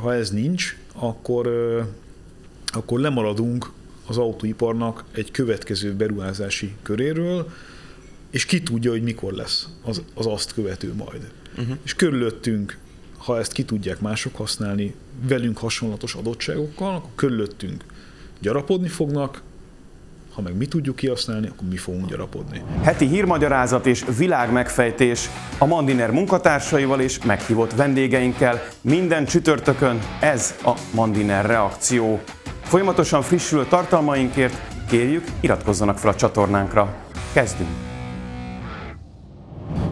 ha ez nincs, akkor, akkor lemaradunk az autóiparnak egy következő beruházási köréről, és ki tudja, hogy mikor lesz az, az azt követő majd. Uh-huh. És körülöttünk, ha ezt ki tudják mások használni, velünk hasonlatos adottságokkal, akkor körülöttünk gyarapodni fognak, ha meg mi tudjuk kihasználni, akkor mi fogunk gyarapodni. Heti hírmagyarázat és világmegfejtés a Mandiner munkatársaival és meghívott vendégeinkkel minden csütörtökön ez a Mandiner reakció. Folyamatosan frissülő tartalmainkért kérjük iratkozzanak fel a csatornánkra. Kezdünk!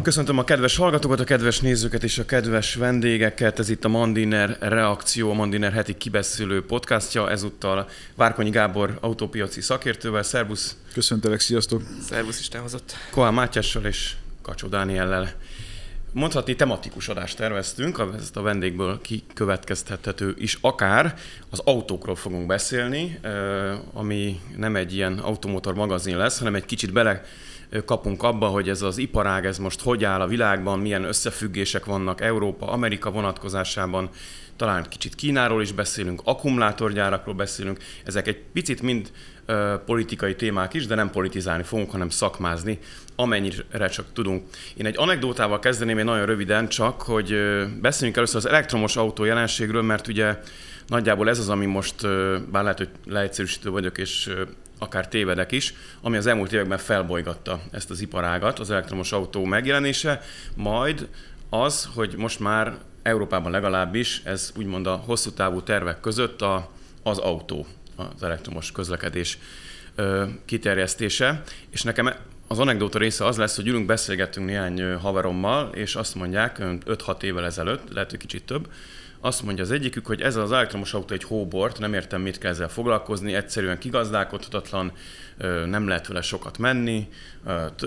Köszöntöm a kedves hallgatókat, a kedves nézőket és a kedves vendégeket. Ez itt a Mandiner Reakció, a Mandiner heti kibeszélő podcastja. Ezúttal Várkonyi Gábor autópiaci szakértővel. Szervusz! Köszöntelek, sziasztok! Szervusz Isten hozott! Koán Mátyással és Kacsó Dániellel. Mondhatni tematikus adást terveztünk, ezt a vendégből kikövetkeztethető is akár. Az autókról fogunk beszélni, ami nem egy ilyen automotor magazin lesz, hanem egy kicsit bele kapunk abba, hogy ez az iparág, ez most hogy áll a világban, milyen összefüggések vannak Európa, Amerika vonatkozásában, talán kicsit Kínáról is beszélünk, akkumulátorgyárakról beszélünk, ezek egy picit mind ö, politikai témák is, de nem politizálni fogunk, hanem szakmázni, amennyire csak tudunk. Én egy anekdótával kezdeném, én nagyon röviden csak, hogy ö, beszéljünk először az elektromos autó jelenségről, mert ugye nagyjából ez az, ami most, bár lehet, hogy leegyszerűsítő vagyok, és akár tévedek is, ami az elmúlt években felbolygatta ezt az iparágat, az elektromos autó megjelenése, majd az, hogy most már Európában legalábbis ez úgymond a hosszú távú tervek között a, az autó, az elektromos közlekedés ö, kiterjesztése, és nekem az anekdóta része az lesz, hogy ülünk, beszélgettünk néhány haverommal, és azt mondják, 5-6 évvel ezelőtt, lehet, hogy kicsit több, azt mondja az egyikük, hogy ez az elektromos autó egy hóbort, nem értem, mit kell ezzel foglalkozni, egyszerűen kigazdálkodhatatlan, nem lehet vele sokat menni,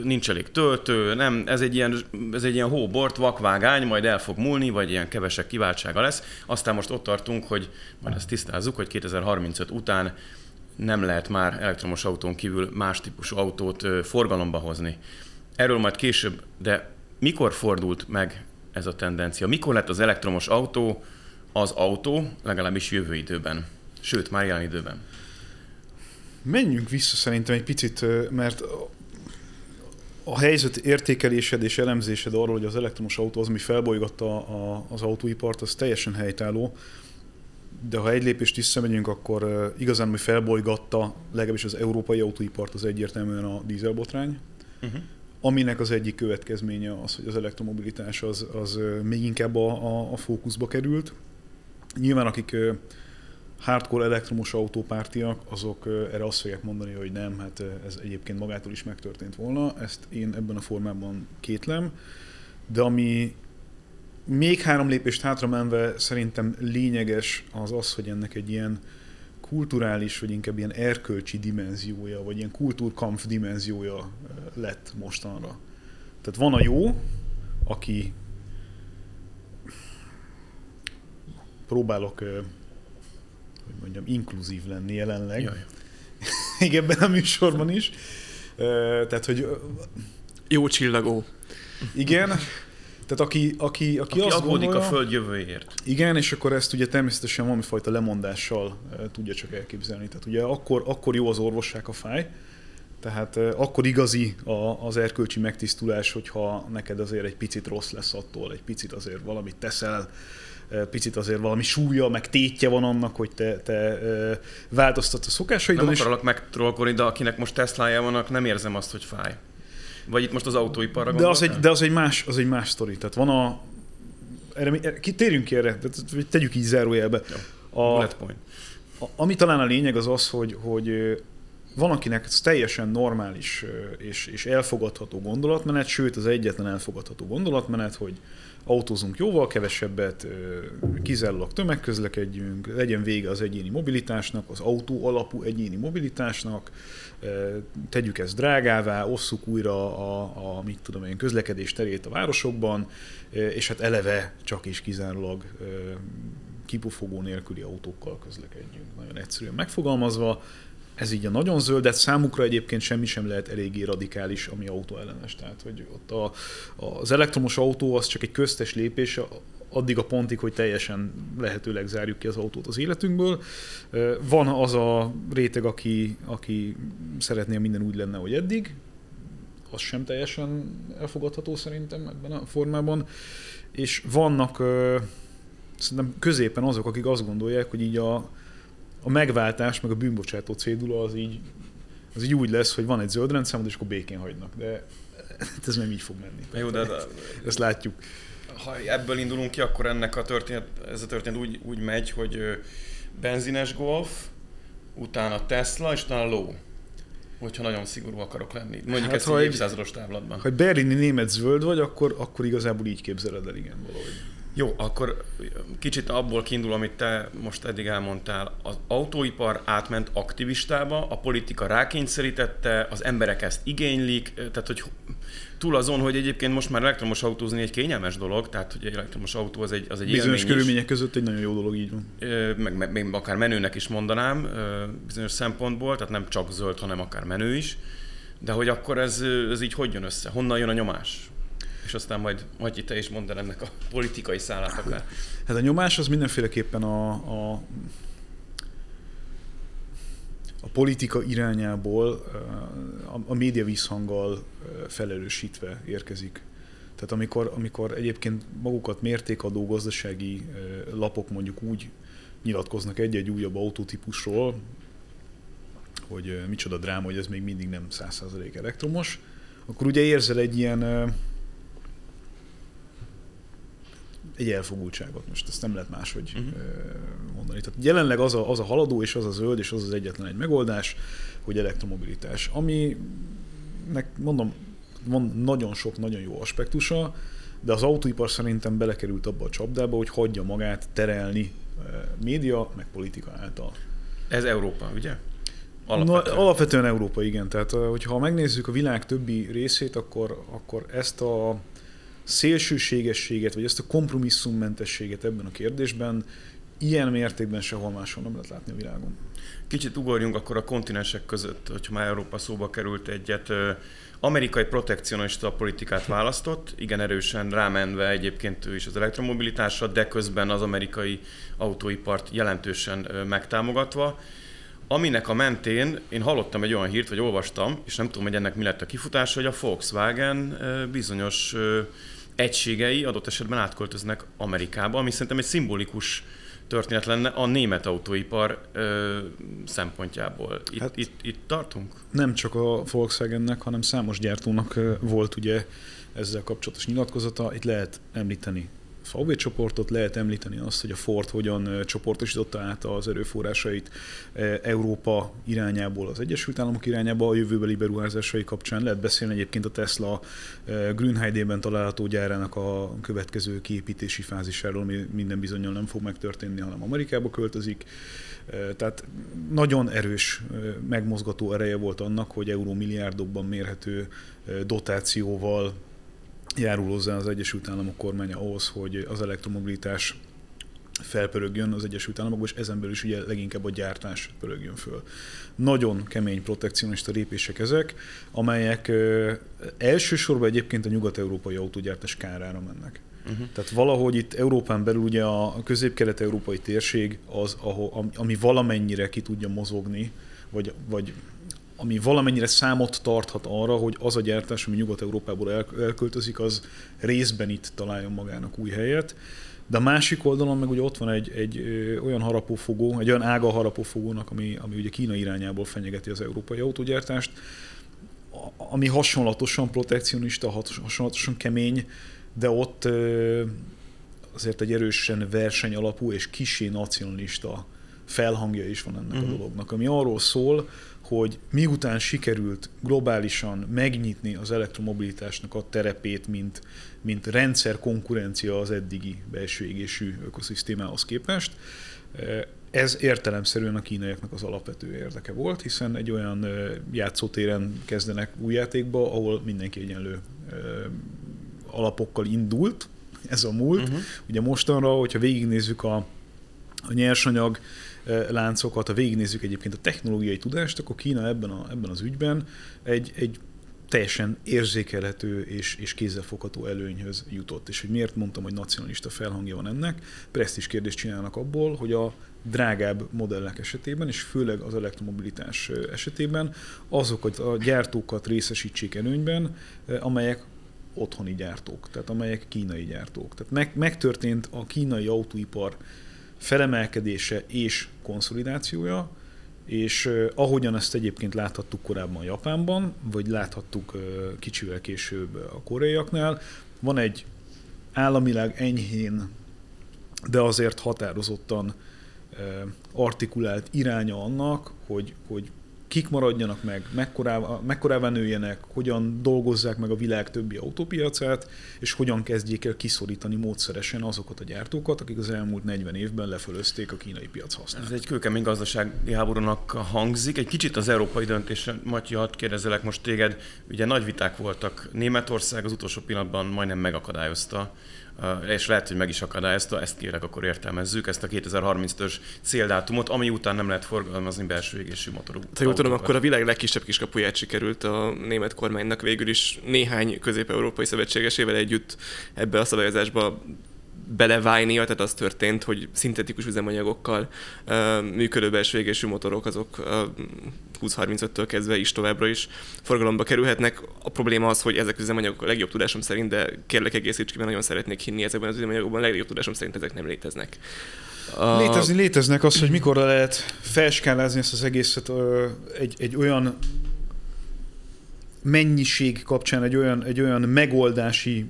nincs elég töltő, nem, ez egy ilyen, ez egy ilyen hóbort, vakvágány, majd el fog múlni, vagy ilyen kevesek kiváltsága lesz. Aztán most ott tartunk, hogy majd ezt tisztázzuk, hogy 2035 után nem lehet már elektromos autón kívül más típusú autót forgalomba hozni. Erről majd később, de mikor fordult meg ez a tendencia? Mikor lett az elektromos autó az autó, legalábbis jövő időben. Sőt, már jelen időben. Menjünk vissza szerintem egy picit, mert a helyzet értékelésed és elemzésed arról, hogy az elektromos autó az, ami felbolygatta az autóipart, az teljesen helytálló. De ha egy lépést visszamegyünk, akkor igazán, ami felbolygatta legalábbis az európai autóipart, az egyértelműen a dízelbotrány. Uh-huh aminek az egyik következménye az, hogy az elektromobilitás az, az még inkább a, a, a fókuszba került. Nyilván akik hardcore elektromos autópártiak, azok erre azt fogják mondani, hogy nem, hát ez egyébként magától is megtörtént volna, ezt én ebben a formában kétlem, de ami még három lépést hátra menve szerintem lényeges az az, hogy ennek egy ilyen kulturális, vagy inkább ilyen erkölcsi dimenziója, vagy ilyen kultúrkampf dimenziója lett mostanra. Tehát van a jó, aki próbálok, hogy mondjam, inkluzív lenni jelenleg. Jaj. Igen, ebben a műsorban is. Tehát, hogy... Jó csillagó. Igen. Tehát aki, aki, aki, aki azt gondolja, a föld jövőjéért. Igen, és akkor ezt ugye természetesen valamifajta lemondással tudja csak elképzelni. Tehát ugye akkor, akkor jó az orvosság a fáj, tehát akkor igazi az erkölcsi megtisztulás, hogyha neked azért egy picit rossz lesz attól, egy picit azért valamit teszel, picit azért valami súlya, meg tétje van annak, hogy te, te változtatsz a szokásaidon. Nem akarok megtrollkolni, de akinek most Teslája vannak, nem érzem azt, hogy fáj. Vagy itt most az autóiparra de az, egy, de az egy más, az egy más sztori. Tehát van a... Erre, térjünk ki erre, tegyük így zárójelbe. A, point. A, ami talán a lényeg az az, hogy, hogy van, akinek ez teljesen normális és, és elfogadható gondolatmenet, sőt az egyetlen elfogadható gondolatmenet, hogy autózunk jóval kevesebbet, kizárólag tömegközlekedjünk, legyen vége az egyéni mobilitásnak, az autó alapú egyéni mobilitásnak, tegyük ezt drágává, osszuk újra a, a mit tudom én, közlekedés terét a városokban, és hát eleve csak is kizárólag kipufogó nélküli autókkal közlekedjünk. Nagyon egyszerűen megfogalmazva, ez így a nagyon zöldet, számukra egyébként semmi sem lehet eléggé radikális, ami autóellenes. Tehát, hogy ott a, az elektromos autó az csak egy köztes lépés addig a pontig, hogy teljesen lehetőleg zárjuk ki az autót az életünkből. Van az a réteg, aki, aki szeretné, minden úgy lenne, hogy eddig, az sem teljesen elfogadható szerintem ebben a formában. És vannak szerintem középen azok, akik azt gondolják, hogy így a, a megváltás, meg a bűnbocsátó cédula az így, az így úgy lesz, hogy van egy zöld rendszámod, és akkor békén hagynak. De ez nem így fog menni. Jó, de, de ezt látjuk. Ha ebből indulunk ki, akkor ennek a történet, ez a történet úgy, úgy megy, hogy benzines Golf, utána Tesla, és utána Low hogyha nagyon szigorú akarok lenni. Mondjuk hát, ezt egy évszázados távlatban. Ha egy berlini német zöld vagy, akkor, akkor igazából így képzeled el, igen, valahogy. Jó, akkor kicsit abból kiindul, amit te most eddig elmondtál. Az autóipar átment aktivistába, a politika rákényszerítette, az emberek ezt igénylik, tehát hogy túl azon, hogy egyébként most már elektromos autózni egy kényelmes dolog, tehát hogy egy elektromos autó az egy, az egy Bizonyos körülmények között egy nagyon jó dolog, így van. Meg, meg, meg akár menőnek is mondanám bizonyos szempontból, tehát nem csak zöld, hanem akár menő is. De hogy akkor ez, ez így hogy jön össze? Honnan jön a nyomás? És aztán majd, majd te is mondd ennek a politikai szállát akár. Hát a nyomás az mindenféleképpen a, a, a politika irányából a, a média visszhanggal felelősítve érkezik. Tehát amikor, amikor egyébként magukat mértékadó gazdasági lapok mondjuk úgy nyilatkoznak egy-egy újabb autótípusról, hogy micsoda dráma, hogy ez még mindig nem 100% elektromos, akkor ugye érzel egy ilyen egy elfogultságot. Most ezt nem lehet máshogy uh-huh. mondani. Tehát jelenleg az a, az a haladó, és az a zöld, és az az egyetlen egy megoldás, hogy elektromobilitás. Ami, mondom, van nagyon sok, nagyon jó aspektusa, de az autóipar szerintem belekerült abba a csapdába, hogy hagyja magát terelni média, meg politika által. Ez Európa, ugye? Alapvetően. Na, alapvetően Európa, igen. Tehát, hogyha megnézzük a világ többi részét, akkor, akkor ezt a szélsőségességet, vagy ezt a kompromisszummentességet ebben a kérdésben ilyen mértékben sehol máshol nem lehet látni a világon. Kicsit ugorjunk akkor a kontinensek között, hogyha már Európa szóba került egyet. Amerikai protekcionista politikát választott, igen erősen rámenve egyébként ő is az elektromobilitásra, de közben az amerikai autóipart jelentősen megtámogatva aminek a mentén én hallottam egy olyan hírt, vagy olvastam, és nem tudom, hogy ennek mi lett a kifutása, hogy a Volkswagen bizonyos egységei adott esetben átköltöznek Amerikába, ami szerintem egy szimbolikus történet lenne a német autóipar ö, szempontjából. Itt, hát itt, itt tartunk? Nem csak a Volkswagennek, hanem számos gyártónak volt ugye ezzel kapcsolatos nyilatkozata. Itt lehet említeni VW csoportot, lehet említeni azt, hogy a Ford hogyan csoportosította át az erőforrásait Európa irányából az Egyesült Államok irányába a jövőbeli beruházásai kapcsán. Lehet beszélni egyébként a Tesla Grünheidében található gyárának a következő kiépítési fázisáról, ami minden bizonyal nem fog megtörténni, hanem Amerikába költözik. Tehát nagyon erős megmozgató ereje volt annak, hogy euró milliárdokban mérhető dotációval járul hozzá az Egyesült Államok kormánya ahhoz, hogy az elektromobilitás felpörögjön az Egyesült Államokban, és ezen belül is ugye leginkább a gyártás pörögjön föl. Nagyon kemény protekcionista lépések ezek, amelyek ö, elsősorban egyébként a nyugat-európai autógyártás kárára mennek. Uh-huh. Tehát valahogy itt Európán belül ugye a közép-kelet-európai térség az, ahol, ami valamennyire ki tudja mozogni, vagy, vagy ami valamennyire számot tarthat arra, hogy az a gyártás, ami Nyugat-Európából elköltözik, az részben itt találjon magának új helyet. De a másik oldalon meg ugye ott van egy, egy olyan harapófogó, egy olyan ága harapófogónak, ami, ami ugye Kína irányából fenyegeti az európai autógyártást, ami hasonlatosan protekcionista, hasonlatosan kemény, de ott azért egy erősen versenyalapú és kisé nacionalista felhangja is van ennek uh-huh. a mhm. dolognak, ami arról szól, hogy miután sikerült globálisan megnyitni az elektromobilitásnak a terepét, mint, mint rendszer konkurencia az eddigi belső égésű ökoszisztémához képest, ez értelemszerűen a kínaiaknak az alapvető érdeke volt, hiszen egy olyan játszótéren kezdenek új játékba, ahol mindenki egyenlő alapokkal indult, ez a múlt. Uh-huh. Ugye mostanra, hogyha végignézzük a, a nyersanyag láncokat, ha végignézzük egyébként a technológiai tudást, akkor Kína ebben, a, ebben az ügyben egy, egy teljesen érzékelhető és, és kézzelfogható előnyhöz jutott. És hogy miért mondtam, hogy nacionalista felhangja van ennek, presztis kérdést csinálnak abból, hogy a drágább modellek esetében, és főleg az elektromobilitás esetében azokat a gyártókat részesítsék előnyben, amelyek otthoni gyártók, tehát amelyek kínai gyártók. Tehát meg, megtörtént a kínai autóipar felemelkedése és konszolidációja, és ahogyan ezt egyébként láthattuk korábban Japánban, vagy láthattuk kicsivel később a koreaiaknál, van egy államilag enyhén, de azért határozottan artikulált iránya annak, hogy, hogy kik maradjanak meg, mekkorává, mekkorává nőjenek, hogyan dolgozzák meg a világ többi autópiacát, és hogyan kezdjék el kiszorítani módszeresen azokat a gyártókat, akik az elmúlt 40 évben lefölözték a kínai piac használatát. Ez egy kőkemény gazdasági háborúnak hangzik. Egy kicsit az európai döntésre, Matyi, hadd kérdezelek most téged. Ugye nagy viták voltak. Németország az utolsó pillanatban majdnem megakadályozta és lehet, hogy meg is akadályozta, ezt kérek, akkor értelmezzük, ezt a 2035-ös céldátumot, ami után nem lehet forgalmazni belső égésű motorú. Ha jól tudom, akkor a világ legkisebb kiskapuját sikerült a német kormánynak végül is néhány közép-európai szövetségesével együtt ebbe a szabályozásba beleválnia, tehát az történt, hogy szintetikus üzemanyagokkal uh, működő belső égésű motorok azok uh, 20-35-től kezdve is továbbra is forgalomba kerülhetnek. A probléma az, hogy ezek az üzemanyagok a legjobb tudásom szerint, de kérlek egészíts ki, mert nagyon szeretnék hinni ezekben az üzemanyagokban, a legjobb tudásom szerint ezek nem léteznek. A... Létezni léteznek az, hogy mikor lehet felskálázni ezt az egészet egy, egy olyan mennyiség kapcsán, egy olyan, egy olyan megoldási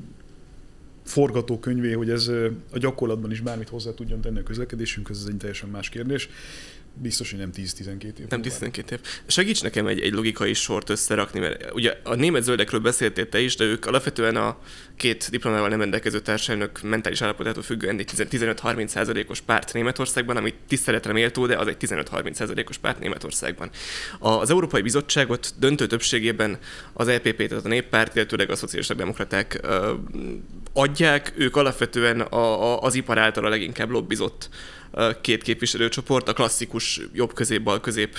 forgatókönyvé, hogy ez a gyakorlatban is bármit hozzá tudjon tenni a közlekedésünkhez, ez egy teljesen más kérdés. Biztos, hogy nem 10-12 év. Nem 10-12 év. Segíts nekem egy, egy logikai sort összerakni, mert ugye a német zöldekről beszéltél te is, de ők alapvetően a két diplomával nem rendelkező társadalmak mentális állapotától függően egy 15-30 százalékos párt Németországban, ami tiszteletre méltó, de az egy 15-30 százalékos párt Németországban. Az Európai Bizottságot döntő többségében az EPP, tehát a néppárt, illetőleg a szociálisták demokraták adják, ők alapvetően a, a, az ipar által a leginkább lobbizott két képviselőcsoport, a klasszikus jobb-közép-bal közép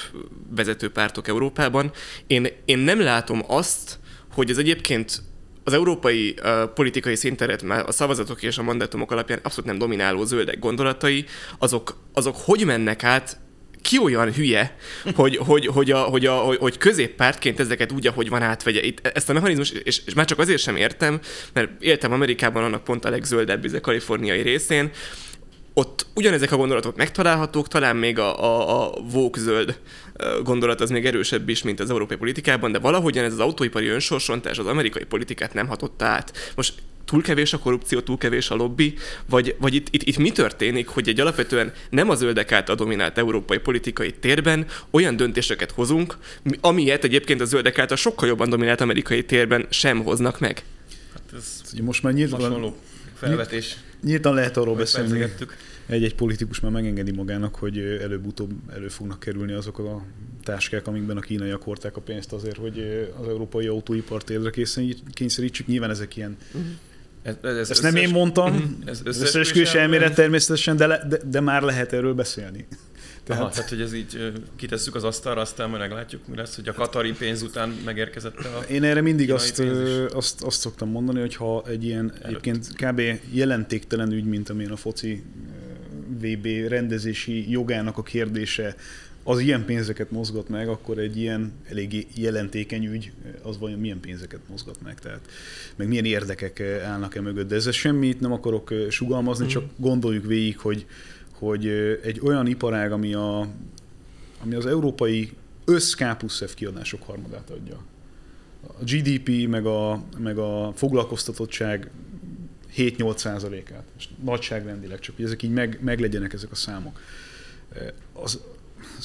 vezető pártok Európában. Én, én nem látom azt, hogy ez egyébként az európai uh, politikai szinteret már a szavazatok és a mandátumok alapján abszolút nem domináló zöldek gondolatai, azok, azok hogy mennek át ki olyan hülye, hogy, hogy, hogy, a, hogy, a, hogy, hogy középpártként ezeket úgy, ahogy van átvegye. Itt ezt a mechanizmus, és, és már csak azért sem értem, mert éltem Amerikában, annak pont a legzöldebb, a kaliforniai részén, ott ugyanezek a gondolatok megtalálhatók, talán még a, a, a vók zöld gondolat az még erősebb is, mint az európai politikában, de valahogyan ez az autóipari önsorsontás az amerikai politikát nem hatotta át. Most túl kevés a korrupció, túl kevés a lobby, vagy, vagy itt, itt, itt mi történik, hogy egy alapvetően nem a zöldek által dominált európai politikai térben olyan döntéseket hozunk, amilyet egyébként a zöldek által sokkal jobban dominált amerikai térben sem hoznak meg. Hát ez most már nyilván felvetés. Nyíltan lehet arról beszélni, egy-egy politikus már megengedi magának, hogy előbb-utóbb elő fognak kerülni azok a táskák, amikben a kínaiak hordták a pénzt azért, hogy az európai autóipart térdre kényszerítsük. Nyilván ezek ilyen uh-huh. Ez, ez, Ezt összes, nem én mondtam, ez összeesküvés elmélet természetesen, de, le, de, de már lehet erről beszélni. Tehát... Aha, tehát, hogy ez így kitesszük az asztalra, aztán majd meglátjuk, mi lesz, hogy a katari pénz után megérkezett a Én erre mindig azt, azt, azt szoktam mondani, hogy ha egy ilyen Előtt. egyébként kb. jelentéktelen ügy, mint amilyen a foci VB rendezési jogának a kérdése, az ilyen pénzeket mozgat meg, akkor egy ilyen eléggé jelentékeny ügy, az vajon milyen pénzeket mozgat meg, tehát meg milyen érdekek állnak e mögött. De ezzel semmit nem akarok sugalmazni, mm. csak gondoljuk végig, hogy hogy egy olyan iparág, ami, a, ami az európai össz kiadások harmadát adja. A GDP meg a, meg a foglalkoztatottság 7-8 százalékát, nagyságrendileg csak, hogy ezek így meg, meglegyenek ezek a számok. Az,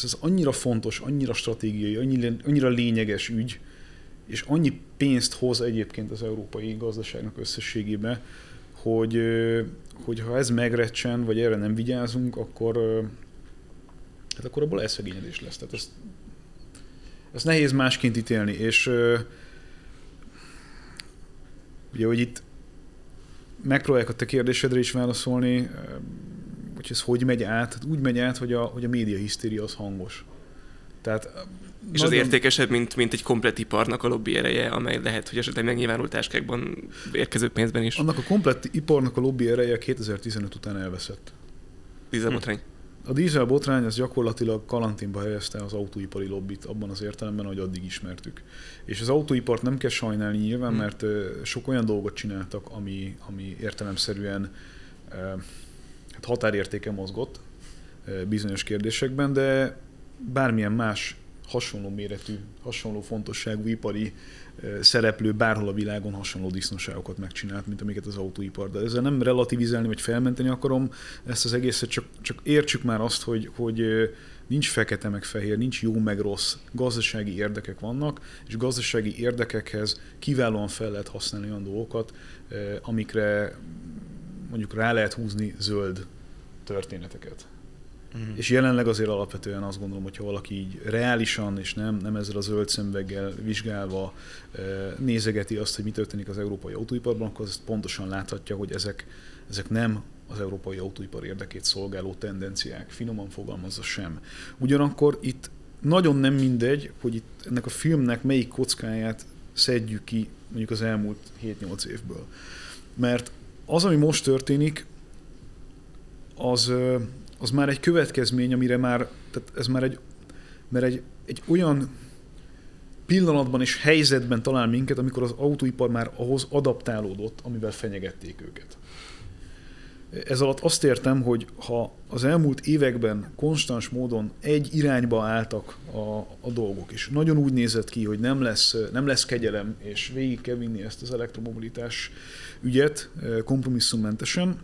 ez annyira fontos, annyira stratégiai, annyira, annyira lényeges ügy, és annyi pénzt hoz egyébként az európai gazdaságnak összességében, hogy, hogy ha ez megrecsen, vagy erre nem vigyázunk, akkor, hát akkor abból elszegényedés lesz. Tehát ezt, ezt nehéz másként ítélni, és ugye, hogy itt megpróbálják a te kérdésedre is válaszolni, hogy ez hogy megy át? Hát úgy megy át, hogy a, hogy a média hisztéria az hangos. Tehát és nagyon... az értékesebb, mint, mint egy komplet iparnak a lobby ereje, amely lehet, hogy esetleg megnyilvánult táskákban érkező pénzben is. Annak a komplett iparnak a lobby ereje 2015 után elveszett. Dízelbotrány. A dízel botrány az gyakorlatilag kalanténba helyezte az autóipari lobbit abban az értelemben, hogy addig ismertük. És az autóipart nem kell sajnálni nyilván, hmm. mert sok olyan dolgot csináltak, ami, ami értelemszerűen hát határértéke mozgott bizonyos kérdésekben, de bármilyen más hasonló méretű, hasonló fontosságú ipari szereplő bárhol a világon hasonló disznóságokat megcsinált, mint amiket az autóipar. De ezzel nem relativizálni vagy felmenteni akarom ezt az egészet, csak, csak értsük már azt, hogy, hogy nincs fekete meg fehér, nincs jó meg rossz, gazdasági érdekek vannak, és gazdasági érdekekhez kiválóan fel lehet használni olyan dolgokat, amikre mondjuk rá lehet húzni zöld történeteket. Uh-huh. És jelenleg azért alapvetően azt gondolom, hogyha valaki így reálisan, és nem, nem ezzel a zöld szemveggel vizsgálva nézegeti azt, hogy mi történik az európai autóiparban, akkor azt pontosan láthatja, hogy ezek, ezek nem az európai autóipar érdekét szolgáló tendenciák, finoman fogalmazza sem. Ugyanakkor itt nagyon nem mindegy, hogy itt ennek a filmnek melyik kockáját szedjük ki mondjuk az elmúlt 7-8 évből. Mert az, ami most történik, az, az már egy következmény, amire már, tehát ez már egy, mert egy, egy olyan pillanatban és helyzetben talál minket, amikor az autóipar már ahhoz adaptálódott, amivel fenyegették őket. Ez alatt azt értem, hogy ha az elmúlt években konstans módon egy irányba álltak a, a dolgok, és nagyon úgy nézett ki, hogy nem lesz, nem lesz kegyelem, és végig kell vinni ezt az elektromobilitás ügyet eh, kompromisszummentesen,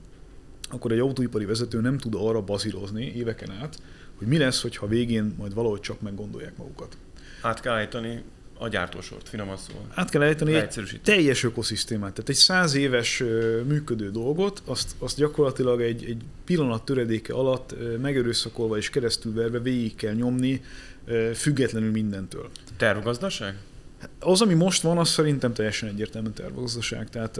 akkor egy autóipari vezető nem tud arra bazírozni éveken át, hogy mi lesz, hogyha végén majd valahogy csak meggondolják magukat. Át kell állítani a gyártósort, finoman szóval. Át kell állítani egy teljes ökoszisztémát. Tehát egy száz éves működő dolgot, azt, azt gyakorlatilag egy, egy pillanat töredéke alatt megerőszakolva és keresztülverve végig kell nyomni, függetlenül mindentől. Tervgazdaság? Az, ami most van, az szerintem teljesen egyértelmű tervgazdaság. Tehát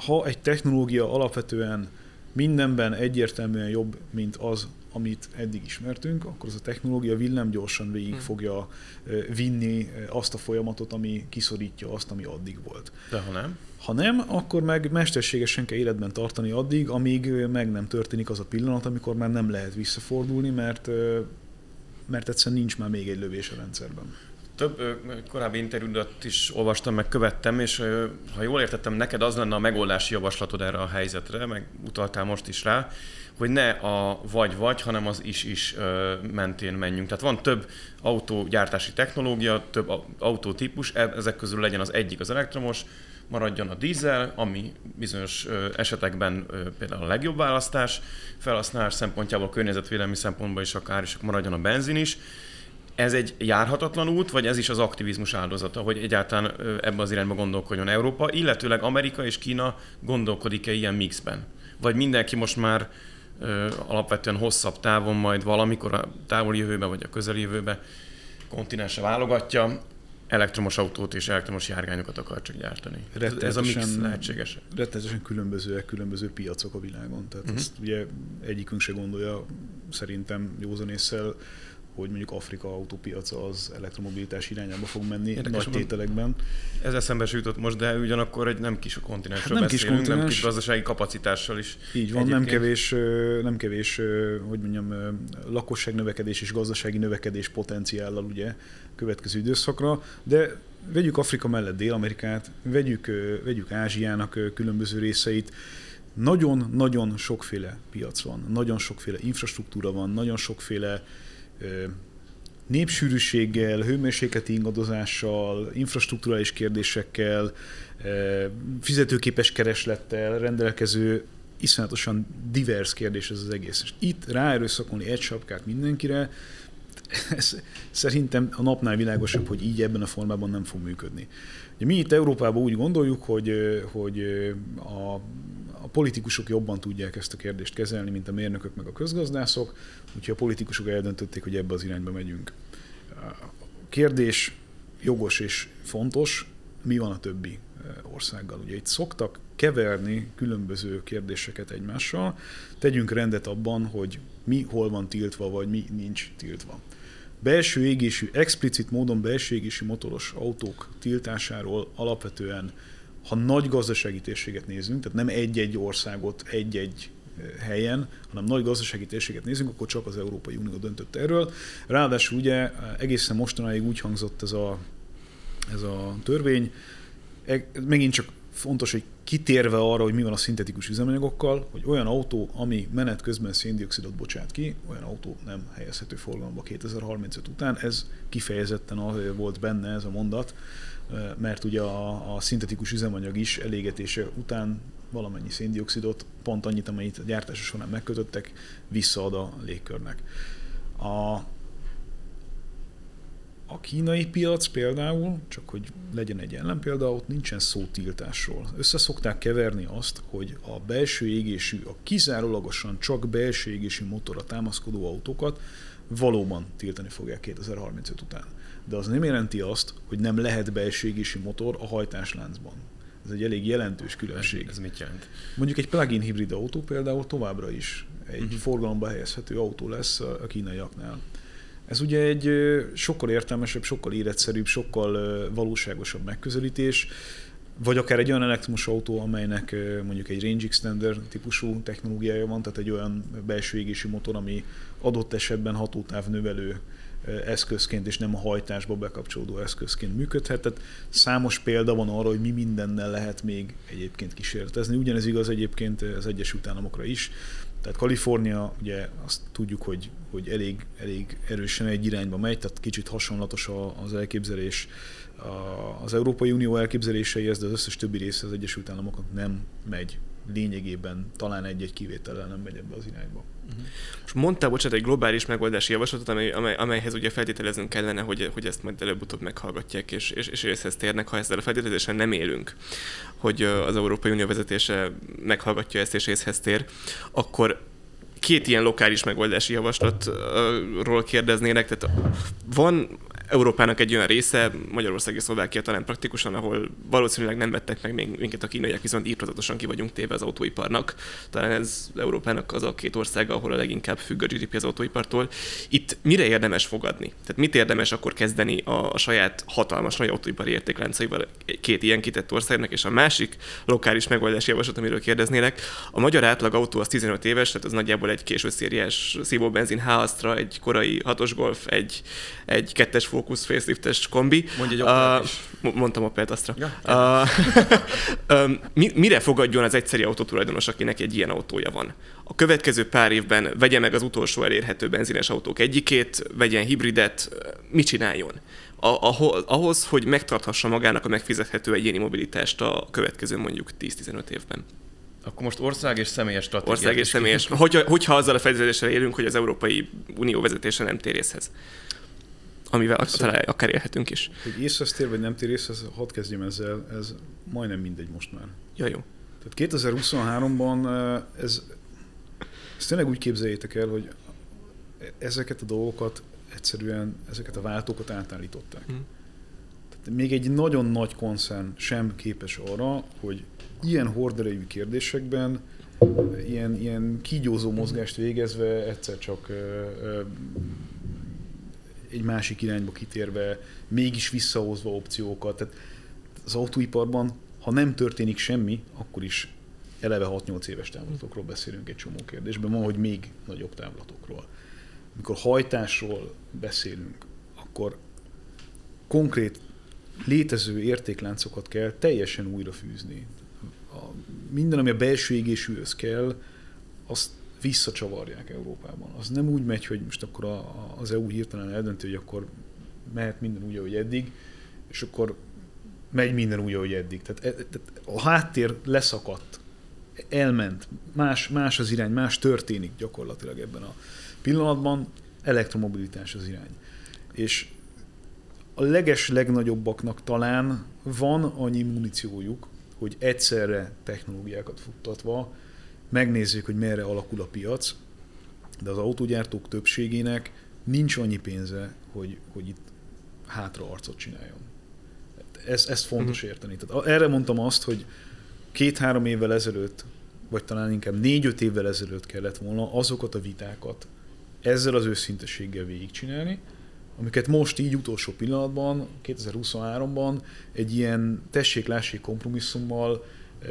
ha egy technológia alapvetően mindenben egyértelműen jobb, mint az, amit eddig ismertünk, akkor az a technológia villámgyorsan végig hmm. fogja vinni azt a folyamatot, ami kiszorítja azt, ami addig volt. De ha nem? Ha nem, akkor meg mesterségesen kell életben tartani addig, amíg meg nem történik az a pillanat, amikor már nem lehet visszafordulni, mert, mert egyszerűen nincs már még egy lövés a rendszerben. Több korábbi interjúdat is olvastam, meg követtem, és ha jól értettem, neked az lenne a megoldási javaslatod erre a helyzetre, meg utaltál most is rá, hogy ne a vagy-vagy, hanem az is-is mentén menjünk. Tehát van több autógyártási technológia, több autótípus, e, ezek közül legyen az egyik az elektromos, maradjon a dízel, ami bizonyos esetekben például a legjobb választás, felhasználás szempontjából, környezetvédelmi szempontból is akár, és maradjon a benzin is, ez egy járhatatlan út, vagy ez is az aktivizmus áldozata, hogy egyáltalán ebbe az irányba gondolkodjon Európa, illetőleg Amerika és Kína gondolkodik-e ilyen mixben? Vagy mindenki most már ö, alapvetően hosszabb távon, majd valamikor a távoli jövőben, vagy a közeli jövőben kontinensre válogatja, elektromos autót és elektromos járgányokat akar csak gyártani. Ez a mix lehetséges. Rettenetesen különbözőek, különböző piacok a világon. Tehát uh-huh. ezt ugye egyikünk se gondolja szerintem józanésszel, hogy mondjuk Afrika autópiaca az elektromobilitás irányába fog menni Érdekes, nagy tételekben. Ez eszembe jutott most, de ugyanakkor egy nem kis kontinensről hát nem beszélünk, kis kontinens. nem kis gazdasági kapacitással is. Így van, nem kevés, nem kevés, hogy mondjam, lakosság növekedés és gazdasági növekedés potenciállal ugye következő időszakra, de vegyük Afrika mellett Dél-Amerikát, vegyük, vegyük Ázsiának különböző részeit, nagyon-nagyon sokféle piac van, nagyon sokféle infrastruktúra van, nagyon sokféle népsűrűséggel, hőmérsékleti ingadozással, infrastruktúrális kérdésekkel, fizetőképes kereslettel rendelkező iszonyatosan divers kérdés ez az egész. És itt ráerőszakolni egy sapkát mindenkire, ez szerintem a napnál világosabb, hogy így ebben a formában nem fog működni. Mi itt Európában úgy gondoljuk, hogy, hogy a a politikusok jobban tudják ezt a kérdést kezelni, mint a mérnökök meg a közgazdászok, úgyhogy a politikusok eldöntötték, hogy ebbe az irányba megyünk. A kérdés jogos és fontos, mi van a többi országgal. Ugye itt szoktak keverni különböző kérdéseket egymással, tegyünk rendet abban, hogy mi hol van tiltva, vagy mi nincs tiltva. Belső égésű, explicit módon belső égésű motoros autók tiltásáról alapvetően, ha nagy gazdasági térséget nézünk, tehát nem egy-egy országot egy-egy helyen, hanem nagy gazdasági térséget nézünk, akkor csak az Európai Unió döntött erről. Ráadásul ugye egészen mostanáig úgy hangzott ez a, ez a törvény, e, megint csak fontos, hogy kitérve arra, hogy mi van a szintetikus üzemanyagokkal, hogy olyan autó, ami menet közben széndiokszidot bocsát ki, olyan autó nem helyezhető forgalomba 2035 után. Ez kifejezetten volt benne ez a mondat, mert ugye a, a szintetikus üzemanyag is elégetése után valamennyi széndiokszidot, pont annyit, amennyit a gyártása során megkötöttek, visszaad a légkörnek. A, a kínai piac például, csak hogy legyen egy ellenpélda, ott nincsen szó tiltásról. Össze szokták keverni azt, hogy a belső égésű, a kizárólagosan csak belső égésű motorra támaszkodó autókat valóban tiltani fogják 2035 után. De az nem jelenti azt, hogy nem lehet belső égésű motor a hajtásláncban. Ez egy elég jelentős különbség. Ez mit jelent? Mondjuk egy plug-in hibrid autó például továbbra is egy uh-huh. forgalomba helyezhető autó lesz a kínaiaknál. Ez ugye egy sokkal értelmesebb, sokkal életszerűbb, sokkal valóságosabb megközelítés, vagy akár egy olyan elektromos autó, amelynek mondjuk egy range extender típusú technológiája van, tehát egy olyan belső égési motor, ami adott esetben hatótáv növelő eszközként, és nem a hajtásba bekapcsolódó eszközként működhet. Tehát számos példa van arra, hogy mi mindennel lehet még egyébként kísérletezni. Ugyanez igaz egyébként az Egyesült Államokra is. Tehát Kalifornia, ugye azt tudjuk, hogy, hogy elég, elég erősen egy irányba megy, tehát kicsit hasonlatos az elképzelés. Az Európai Unió elképzeléseihez, de az összes többi része az Egyesült Államoknak nem megy lényegében, talán egy-egy kivétellel nem megy ebbe az irányba. Uh-huh. Most mondtál, bocsánat, egy globális megoldási javaslatot, amely, amely, amelyhez ugye feltételeznünk kellene, hogy, hogy ezt majd előbb-utóbb meghallgatják, és, és, és részhez térnek, ha ezzel a feltételezésen nem élünk, hogy az Európai Unió vezetése meghallgatja ezt és részhez tér, akkor két ilyen lokális megoldási javaslatról kérdeznének, tehát van Európának egy olyan része, Magyarország és Szlovákia talán praktikusan, ahol valószínűleg nem vettek meg még minket a kínaiak, viszont írtozatosan ki vagyunk téve az autóiparnak. Talán ez Európának az a két ország, ahol a leginkább függ a GDP az autóipartól. Itt mire érdemes fogadni? Tehát mit érdemes akkor kezdeni a, a saját hatalmas nagy autóipari értékláncaival két ilyen kitett országnak, és a másik lokális megoldási javaslat, amiről kérdeznének. A magyar átlag autó az 15 éves, tehát az nagyjából egy késő szériás szívóbenzin h egy korai hatos Golf, egy, egy kettes Focus faceliftes kombi. Mondj egy uh, Mondtam Opelt Astra. Ja, uh, mi, mire fogadjon az egyszeri autótulajdonos, akinek egy ilyen autója van? A következő pár évben vegye meg az utolsó elérhető benzines autók egyikét, vegyen hibridet, mit csináljon? ahhoz, hogy megtarthassa magának a megfizethető egyéni mobilitást a következő mondjuk 10-15 évben. Akkor most ország és személyes stratégia. Ország és személyes. Hogyha, hogyha azzal a fejlődéssel élünk, hogy az Európai Unió vezetése nem térészhez amivel akár, akár élhetünk is. Hogy észhez tér, vagy nem tér észhez, hadd kezdjem ezzel, ez majdnem mindegy most már. Ja, jó. Tehát 2023-ban ez, ezt tényleg úgy képzeljétek el, hogy ezeket a dolgokat egyszerűen, ezeket a váltókat átállították. Hmm. Tehát még egy nagyon nagy koncern sem képes arra, hogy ilyen horderejű kérdésekben ilyen, ilyen kígyózó mozgást végezve egyszer csak egy másik irányba kitérve, mégis visszahozva opciókat. Tehát az autóiparban, ha nem történik semmi, akkor is eleve 6-8 éves távlatokról beszélünk egy csomó kérdésben, ma, hogy még nagyobb távlatokról. Amikor hajtásról beszélünk, akkor konkrét létező értékláncokat kell teljesen újra fűzni. A, minden, ami a belső égésűhöz kell, azt visszacsavarják Európában. Az nem úgy megy, hogy most akkor a, a, az EU hirtelen eldönti, hogy akkor mehet minden úgy, ahogy eddig, és akkor megy minden úgy, ahogy eddig. Tehát, e, tehát a háttér leszakadt, elment, más, más az irány, más történik gyakorlatilag ebben a pillanatban, elektromobilitás az irány. És a leges legnagyobbaknak talán van annyi muníciójuk, hogy egyszerre technológiákat futtatva megnézzük, hogy merre alakul a piac, de az autógyártók többségének nincs annyi pénze, hogy, hogy itt hátra arcot csináljon. Ez, ez fontos uh-huh. érteni. Tehát erre mondtam azt, hogy két-három évvel ezelőtt, vagy talán inkább négy-öt évvel ezelőtt kellett volna azokat a vitákat ezzel az őszintességgel végigcsinálni, amiket most így utolsó pillanatban, 2023-ban egy ilyen tessék-lássék kompromisszummal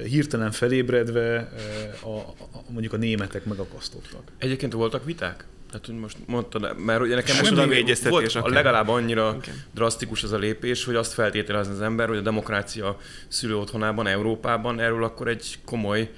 hirtelen felébredve eh, a, a, mondjuk a németek megakasztottak. Egyébként voltak viták? Tehát, hogy most mondtad, mert ugye nekem most egyeztetés, volt akár. legalább annyira Igen. drasztikus az a lépés, hogy azt feltételezni az ember, hogy a demokrácia szülő otthonában, Európában erről akkor egy komoly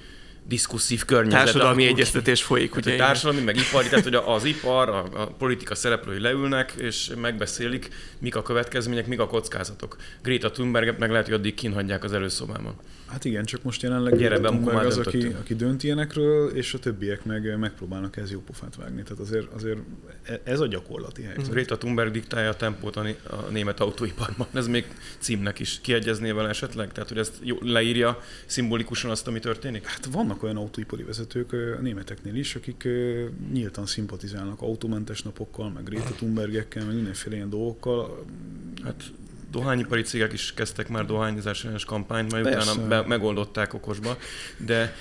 diskusszív környezet. Társadalmi ki. egyeztetés folyik, Tehát, ugye? társadalmi, meg ipari, tehát hogy az ipar, a, a politika szereplői leülnek, és megbeszélik, mik a következmények, mik a kockázatok. Greta Thunberg meg lehet, hogy addig kínhagyják az előszobában. Hát igen, csak most jelenleg Gyere be, már az, aki, döntöttünk. aki dönt ilyenekről, és a többiek meg megpróbálnak ez jó pofát vágni. Tehát azért, azért ez a gyakorlati helyzet. Greta Thunberg diktálja a tempót a, né- a német autóiparban. Ez még címnek is kiegyezné vele esetleg? Tehát, hogy ezt jó, leírja szimbolikusan azt, ami történik? Hát vannak olyan autóipari vezetők a németeknél is, akik nyíltan szimpatizálnak autómentes napokkal, meg Greta Thunbergekkel, meg mindenféle ilyen dolgokkal. Hát dohányipari cégek is kezdtek már dohányozás ellenes kampányt, majd Persze. utána be, megoldották okosba, de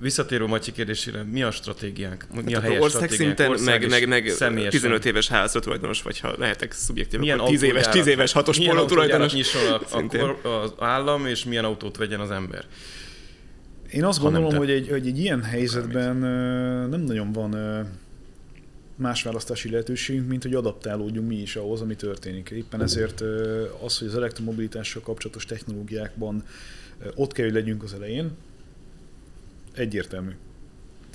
visszatérő Matyi kérdésére, mi a stratégiánk? Mi a Hát helyes ország szinten, Ország meg, meg, meg személyesen? 15 éves házatulajdonos, vagy ha lehetek szubjektív, milyen akkor 10 éves, autógyárat- 10 éves hatos milyen póló tulajdonos. autógyárat nyisson a, a, az állam, és milyen autót vegyen az ember? Én azt gondolom, te. hogy egy, hogy egy ilyen helyzetben ö, nem nagyon van más választási lehetőségünk, mint hogy adaptálódjunk mi is ahhoz, ami történik. Éppen ezért az, hogy az elektromobilitással kapcsolatos technológiákban ott kell, hogy legyünk az elején, egyértelmű.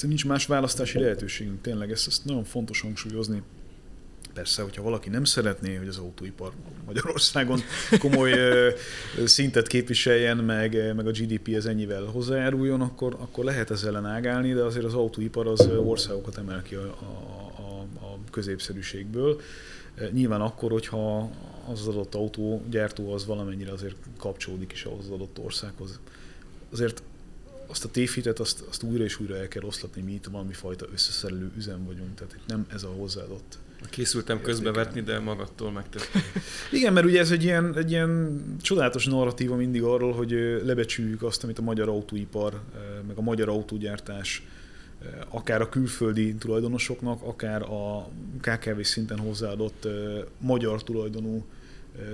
Nincs más választási lehetőségünk, tényleg ezt, ezt nagyon fontos hangsúlyozni. Persze, hogyha valaki nem szeretné, hogy az autóipar Magyarországon komoly szintet képviseljen, meg, meg a GDP ez ennyivel hozzájáruljon, akkor, akkor lehet ezzel ellen ágálni, de azért az autóipar az országokat emel ki a, a, a, a középszerűségből. Nyilván akkor, hogyha az adott autógyártó az valamennyire azért kapcsolódik is az adott országhoz. Azért azt a tévhitet, azt, azt újra és újra el kell oszlatni, mi itt valami fajta összeszerelő üzem vagyunk, tehát itt nem ez a hozzáadott Készültem közbevetni, de magattól megtettem. Igen, mert ugye ez egy ilyen, egy ilyen csodálatos narratíva mindig arról, hogy lebecsüljük azt, amit a magyar autóipar, meg a magyar autógyártás akár a külföldi tulajdonosoknak, akár a KKV szinten hozzáadott magyar tulajdonú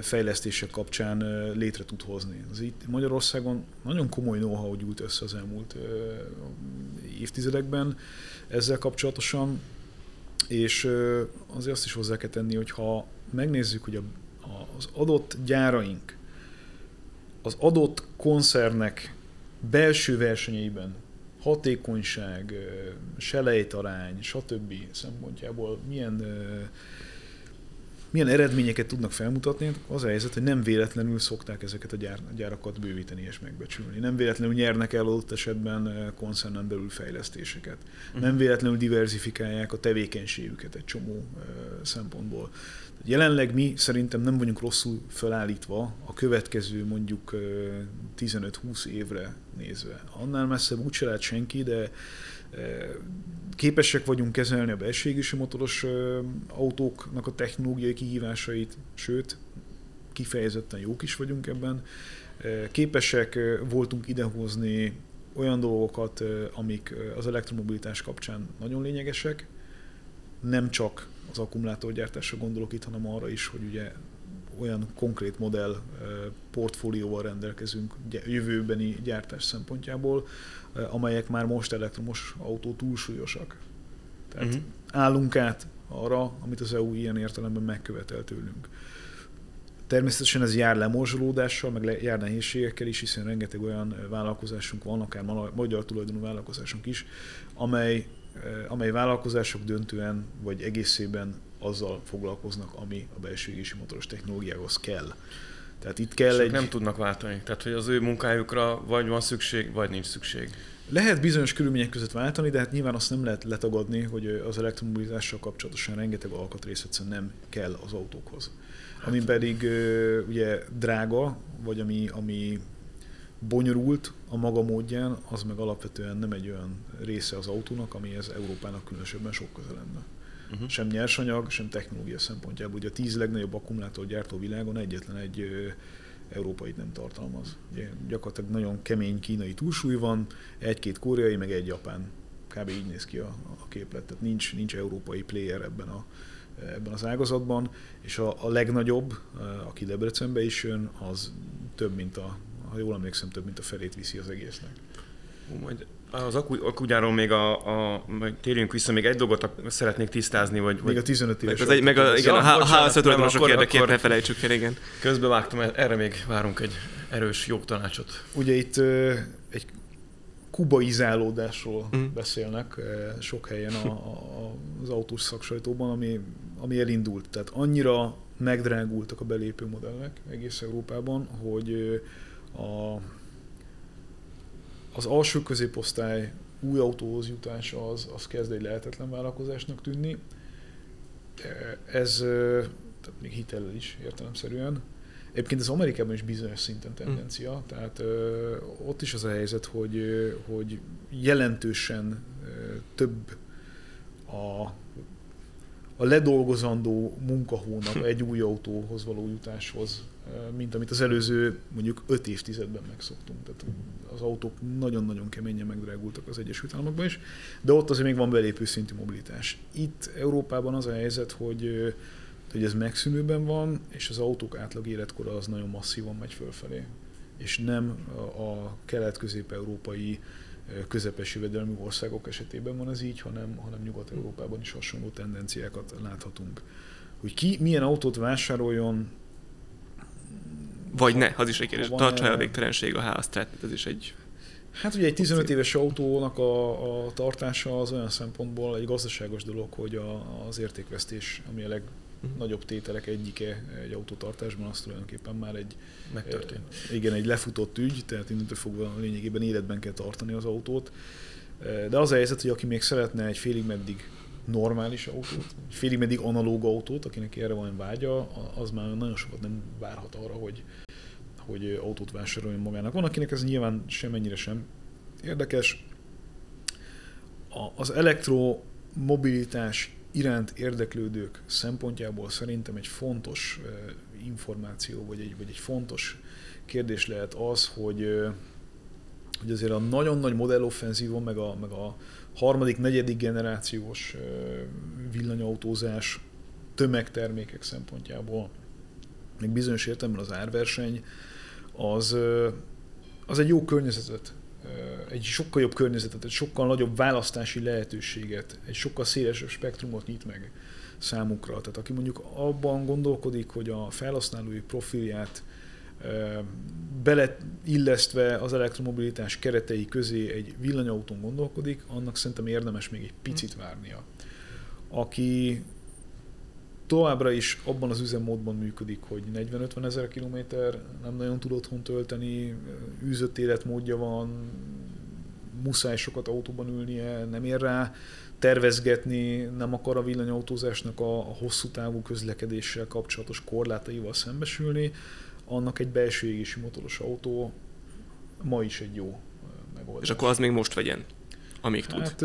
fejlesztések kapcsán létre tud hozni. Az itt Magyarországon nagyon komoly know-how gyűlt össze az elmúlt évtizedekben ezzel kapcsolatosan, és azért azt is hozzá kell tenni, hogy ha megnézzük, hogy a, az adott gyáraink az adott koncernek belső versenyeiben hatékonyság, selejtarány, stb. szempontjából milyen milyen eredményeket tudnak felmutatni, az a helyzet, hogy nem véletlenül szokták ezeket a gyár, gyárakat bővíteni és megbecsülni. Nem véletlenül nyernek el adott esetben eh, koncernen belül fejlesztéseket. Nem véletlenül diversifikálják a tevékenységüket egy csomó eh, szempontból. Jelenleg mi szerintem nem vagyunk rosszul felállítva a következő mondjuk eh, 15-20 évre nézve. Annál messzebb úgyse lehet senki, de képesek vagyunk kezelni a belső égési motoros autóknak a technológiai kihívásait, sőt, kifejezetten jók is vagyunk ebben. Képesek voltunk idehozni olyan dolgokat, amik az elektromobilitás kapcsán nagyon lényegesek. Nem csak az akkumulátorgyártásra gondolok itt, hanem arra is, hogy ugye olyan konkrét modell portfólióval rendelkezünk jövőbeni gyártás szempontjából, amelyek már most elektromos autó túlsúlyosak. Tehát uh-huh. állunk át arra, amit az EU ilyen értelemben megkövetel tőlünk. Természetesen ez jár lemorzsolódással, meg jár nehézségekkel is, hiszen rengeteg olyan vállalkozásunk van, akár ma- magyar tulajdonú vállalkozásunk is, amely, amely vállalkozások döntően vagy egészében azzal foglalkoznak, ami a belső égési motoros technológiához kell. Tehát itt kell egy... nem tudnak váltani. Tehát, hogy az ő munkájukra vagy van szükség, vagy nincs szükség. Lehet bizonyos körülmények között váltani, de hát nyilván azt nem lehet letagadni, hogy az elektromobilitással kapcsolatosan rengeteg alkatrész egyszerűen nem kell az autókhoz. Ami pedig ugye drága, vagy ami, ami bonyolult a maga módján, az meg alapvetően nem egy olyan része az autónak, amihez Európának különösebben sok köze lenne. Uh-huh. Sem nyersanyag, sem technológia szempontjából. Ugye a tíz legnagyobb akkumulátorgyártó világon egyetlen egy ö, európait nem tartalmaz. Ugye gyakorlatilag nagyon kemény kínai túlsúly van, egy-két koreai, meg egy japán. Kb. így néz ki a, a képlet. Tehát nincs, nincs európai player ebben a, ebben az ágazatban, és a, a legnagyobb, aki Debrecenbe is jön, az több, mint a, ha jól emlékszem, több, mint a felét viszi az egésznek. Majd az akugyáról még a, a, majd térjünk vissza, még egy dolgot szeretnék tisztázni, vagy... Még a 15 éves. Meg, az egy, meg a, igen, ja, a házat tulajdonosok érdekében ne felejtsük el, igen. Közbevágtam, erre még várunk egy erős jogtanácsot. Ugye itt egy kubaizálódásról mm. beszélnek sok helyen a, a, az autós szaksajtóban, ami, ami elindult. Tehát annyira megdrágultak a belépő modellek egész Európában, hogy a az alsó középosztály új autóhoz jutása az, az kezd egy lehetetlen vállalkozásnak tűnni. Ez tehát még hitellel is értelemszerűen. Egyébként az Amerikában is bizonyos szinten tendencia, mm. tehát ö, ott is az a helyzet, hogy, hogy jelentősen ö, több a a ledolgozandó munkahónap egy új autóhoz való jutáshoz, mint amit az előző mondjuk öt évtizedben megszoktunk. Tehát az autók nagyon-nagyon keményen megdrágultak az Egyesült Államokban is, de ott azért még van belépő szintű mobilitás. Itt Európában az a helyzet, hogy, hogy ez megszűnőben van, és az autók átlag életkora az nagyon masszívan megy fölfelé. És nem a kelet-közép-európai közepes jövedelmű országok esetében van ez így, hanem, hanem Nyugat-Európában is hasonló tendenciákat láthatunk. Hogy ki milyen autót vásároljon, vagy ne, az is egy kérdés. Tartsa el a végtelenség a ház, tehát ez is egy... Hát ugye egy 15 éves autónak a, a tartása az olyan szempontból egy gazdaságos dolog, hogy a, az értékvesztés, ami a leg, nagyobb tételek egyike egy autótartásban, az tulajdonképpen már egy, Megtörtént. igen, egy lefutott ügy, tehát innentől fogva lényegében életben kell tartani az autót. De az a helyzet, hogy aki még szeretne egy félig meddig normális autót, félig meddig analóg autót, akinek erre van vágya, az már nagyon sokat nem várhat arra, hogy, hogy autót vásároljon magának. Van, akinek ez nyilván semennyire sem érdekes. Az elektromobilitás iránt érdeklődők szempontjából szerintem egy fontos információ, vagy egy, vagy egy fontos kérdés lehet az, hogy, hogy azért a nagyon nagy modelloffenzívon, meg a, meg a harmadik, negyedik generációs villanyautózás tömegtermékek szempontjából, még bizonyos értelemben az árverseny, az, az egy jó környezetet egy sokkal jobb környezetet, egy sokkal nagyobb választási lehetőséget, egy sokkal szélesebb spektrumot nyit meg számukra. Tehát aki mondjuk abban gondolkodik, hogy a felhasználói profilját beleillesztve az elektromobilitás keretei közé egy villanyautón gondolkodik, annak szerintem érdemes még egy picit várnia. Aki továbbra is abban az üzemmódban működik, hogy 40-50 ezer kilométer, nem nagyon tud otthon tölteni, űzött életmódja van, muszáj sokat autóban ülnie, nem ér rá tervezgetni, nem akar a villanyautózásnak a, a hosszú távú közlekedéssel kapcsolatos korlátaival szembesülni, annak egy belső égési motoros autó ma is egy jó megoldás. És akkor az még most vegyen? amíg tud. Hát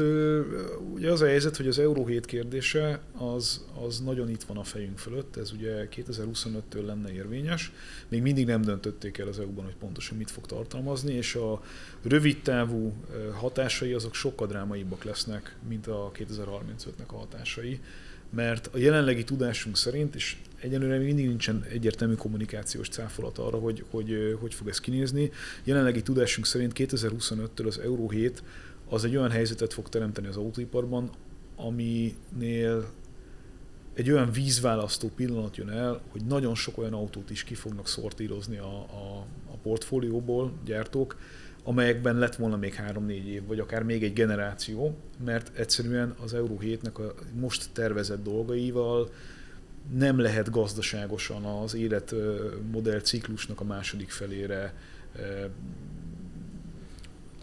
ugye az a helyzet, hogy az Euró 7 kérdése az, az nagyon itt van a fejünk fölött, ez ugye 2025-től lenne érvényes, még mindig nem döntötték el az EU-ban, hogy pontosan mit fog tartalmazni, és a rövid távú hatásai azok sokkal drámaibbak lesznek, mint a 2035-nek a hatásai, mert a jelenlegi tudásunk szerint, és egyenlőre még mindig nincsen egyértelmű kommunikációs cáfolat arra, hogy, hogy hogy fog ez kinézni. Jelenlegi tudásunk szerint 2025-től az Euró 7 az egy olyan helyzetet fog teremteni az autóiparban, aminél egy olyan vízválasztó pillanat jön el, hogy nagyon sok olyan autót is ki fognak szortírozni a, a, a portfólióból gyártók, amelyekben lett volna még három-négy év, vagy akár még egy generáció, mert egyszerűen az Euro 7-nek a most tervezett dolgaival nem lehet gazdaságosan az életmodell ciklusnak a második felére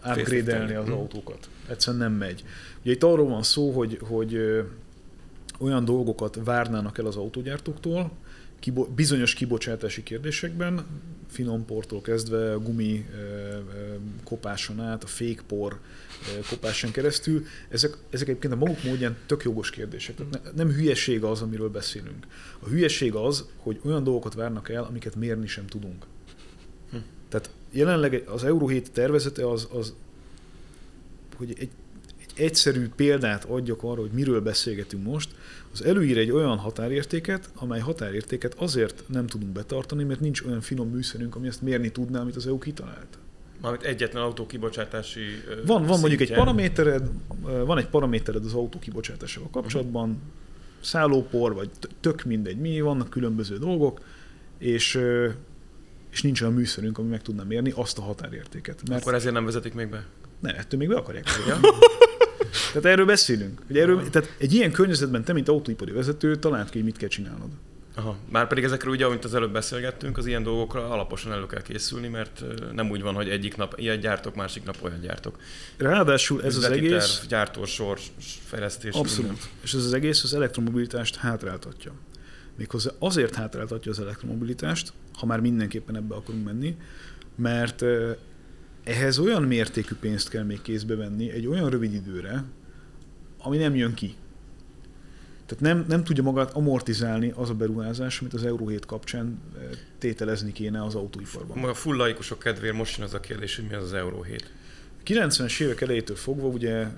upgrade az autókat. Egyszerűen nem megy. Ugye itt arról van szó, hogy, hogy olyan dolgokat várnának el az autógyártóktól, kibo- bizonyos kibocsátási kérdésekben, finom portól kezdve a gumi kopáson át, a fékpor kopáson keresztül, ezek, ezek egyébként a maguk módján tök jogos kérdések. Tehát ne, nem hülyeség az, amiről beszélünk. A hülyeség az, hogy olyan dolgokat várnak el, amiket mérni sem tudunk. Hm. Tehát jelenleg az Euro 7 tervezete az, az hogy egy egyszerű példát adjak arra, hogy miről beszélgetünk most, az előír egy olyan határértéket, amely határértéket azért nem tudunk betartani, mert nincs olyan finom műszerünk, ami ezt mérni tudná, amit az EU kitalált. Mármint egyetlen autó kibocsátási Van, van mondjuk egy paramétered, van egy paramétered az autó kibocsátásával kapcsolatban, szállópor, vagy tök mindegy mi, vannak különböző dolgok, és, és nincs olyan műszerünk, ami meg tudna mérni azt a határértéket. Mert Akkor ezért nem vezetik még be? Ne, ettől még be akarják. Tehát erről beszélünk. Hogy erről, tehát egy ilyen környezetben te, mint autóipari vezető, találd ki, hogy mit kell csinálnod. Aha. Már pedig ezekről ugye, amit az előbb beszélgettünk, az ilyen dolgokra alaposan elő kell készülni, mert nem úgy van, hogy egyik nap ilyen gyártok, másik nap olyan gyártok. Ráadásul ez Üzleti az egész... Terv, gyártósor, fejlesztés. Abszolút. Minden. És ez az egész az elektromobilitást hátráltatja. Méghozzá azért hátráltatja az elektromobilitást, ha már mindenképpen ebbe akarunk menni, mert ehhez olyan mértékű pénzt kell még kézbe venni egy olyan rövid időre, ami nem jön ki. Tehát nem, nem tudja magát amortizálni az a beruházás, amit az Euró 7 kapcsán eh, tételezni kéne az autóiparban. A full laikusok kedvéért most jön az a kérdés, hogy mi az az Euró 7. 90-es évek elejétől fogva ugye eh,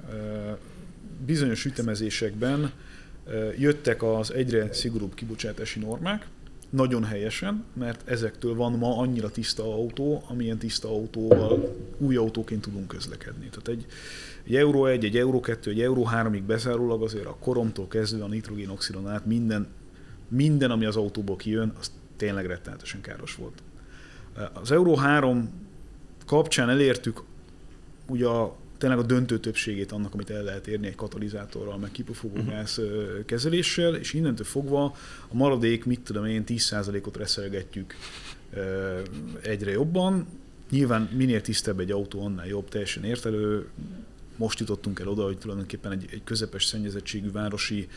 bizonyos ütemezésekben eh, jöttek az egyre szigorúbb kibocsátási normák, nagyon helyesen, mert ezektől van ma annyira tiszta autó, amilyen tiszta autóval új autóként tudunk közlekedni. Tehát egy, egy Euro 1, egy Euro 2, egy Euro 3-ig bezárólag azért a koromtól kezdve a nitrogénoxidon át minden, minden, ami az autóból kijön, az tényleg rettenetesen káros volt. Az Euro 3 kapcsán elértük ugye a tényleg a döntő többségét annak, amit el lehet érni egy katalizátorral, meg kipufogógáz uh-huh. kezeléssel, és innentől fogva a maradék, mit tudom én, 10%-ot reszelgetjük egyre jobban. Nyilván minél tisztább egy autó, annál jobb, teljesen értelő. Most jutottunk el oda, hogy tulajdonképpen egy, egy közepes szennyezettségű városi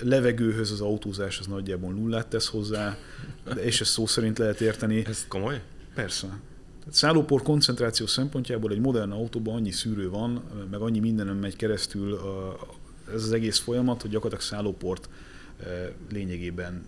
levegőhöz az autózás az nagyjából nullát tesz hozzá, de és ezt szó szerint lehet érteni. Ez komoly? Persze. Tehát szállópor koncentráció szempontjából egy modern autóban annyi szűrő van, meg annyi mindenem megy keresztül ez az egész folyamat, hogy gyakorlatilag szállóport e, lényegében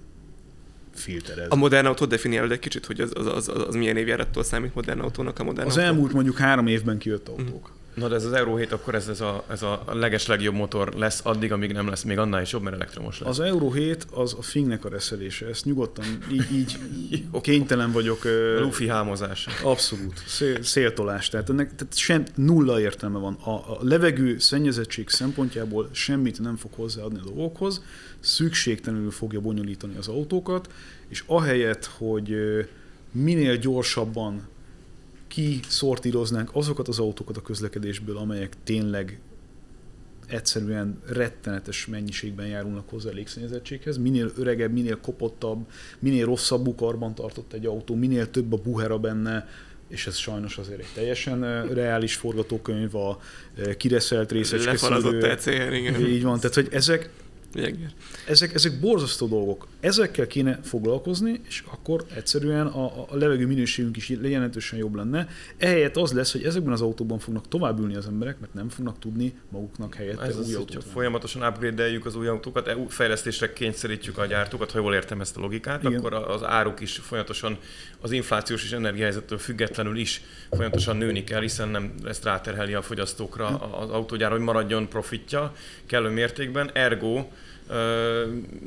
filterez. A modern autó definiálod egy kicsit, hogy az, az, az, az milyen évjárattól számít modern autónak a modern Az autó? elmúlt mondjuk három évben kijött autók. Mm. Na de ez az Euro 7, akkor ez, ez, a, ez a leges legjobb motor lesz addig, amíg nem lesz még annál is jobb, mert elektromos lesz. Az Euro 7 az a fingnek a reszelése, ezt nyugodtan így, így kénytelen vagyok. A lufi hámozása. Abszolút, szél, széltolás, tehát ennek tehát sem, nulla értelme van. A, a levegő szennyezettség szempontjából semmit nem fog hozzáadni a dolgokhoz, szükségtelenül fogja bonyolítani az autókat, és ahelyett, hogy minél gyorsabban kiszortíroznánk azokat az autókat a közlekedésből, amelyek tényleg egyszerűen rettenetes mennyiségben járulnak hozzá a légszennyezettséghez. Minél öregebb, minél kopottabb, minél rosszabb karban tartott egy autó, minél több a buhera benne, és ez sajnos azért egy teljesen reális forgatókönyv, a kireszelt részecske Lefalazott igen. Így van, tehát hogy ezek, ezek, ezek borzasztó dolgok. Ezekkel kéne foglalkozni, és akkor egyszerűen a, a levegő minőségünk is jelentősen jobb lenne. Ehelyett az lesz, hogy ezekben az autóban fognak tovább ülni az emberek, mert nem fognak tudni maguknak helyette Ez új az, autót. Folyamatosan upgrade az új autókat, e, fejlesztésre kényszerítjük a gyártókat, ha jól értem ezt a logikát, Igen. akkor az áruk is folyamatosan az inflációs és energiahelyzettől függetlenül is folyamatosan nőni kell, hiszen nem ezt ráterheli a fogyasztókra az autógyár, hogy maradjon profitja kellő mértékben. Ergo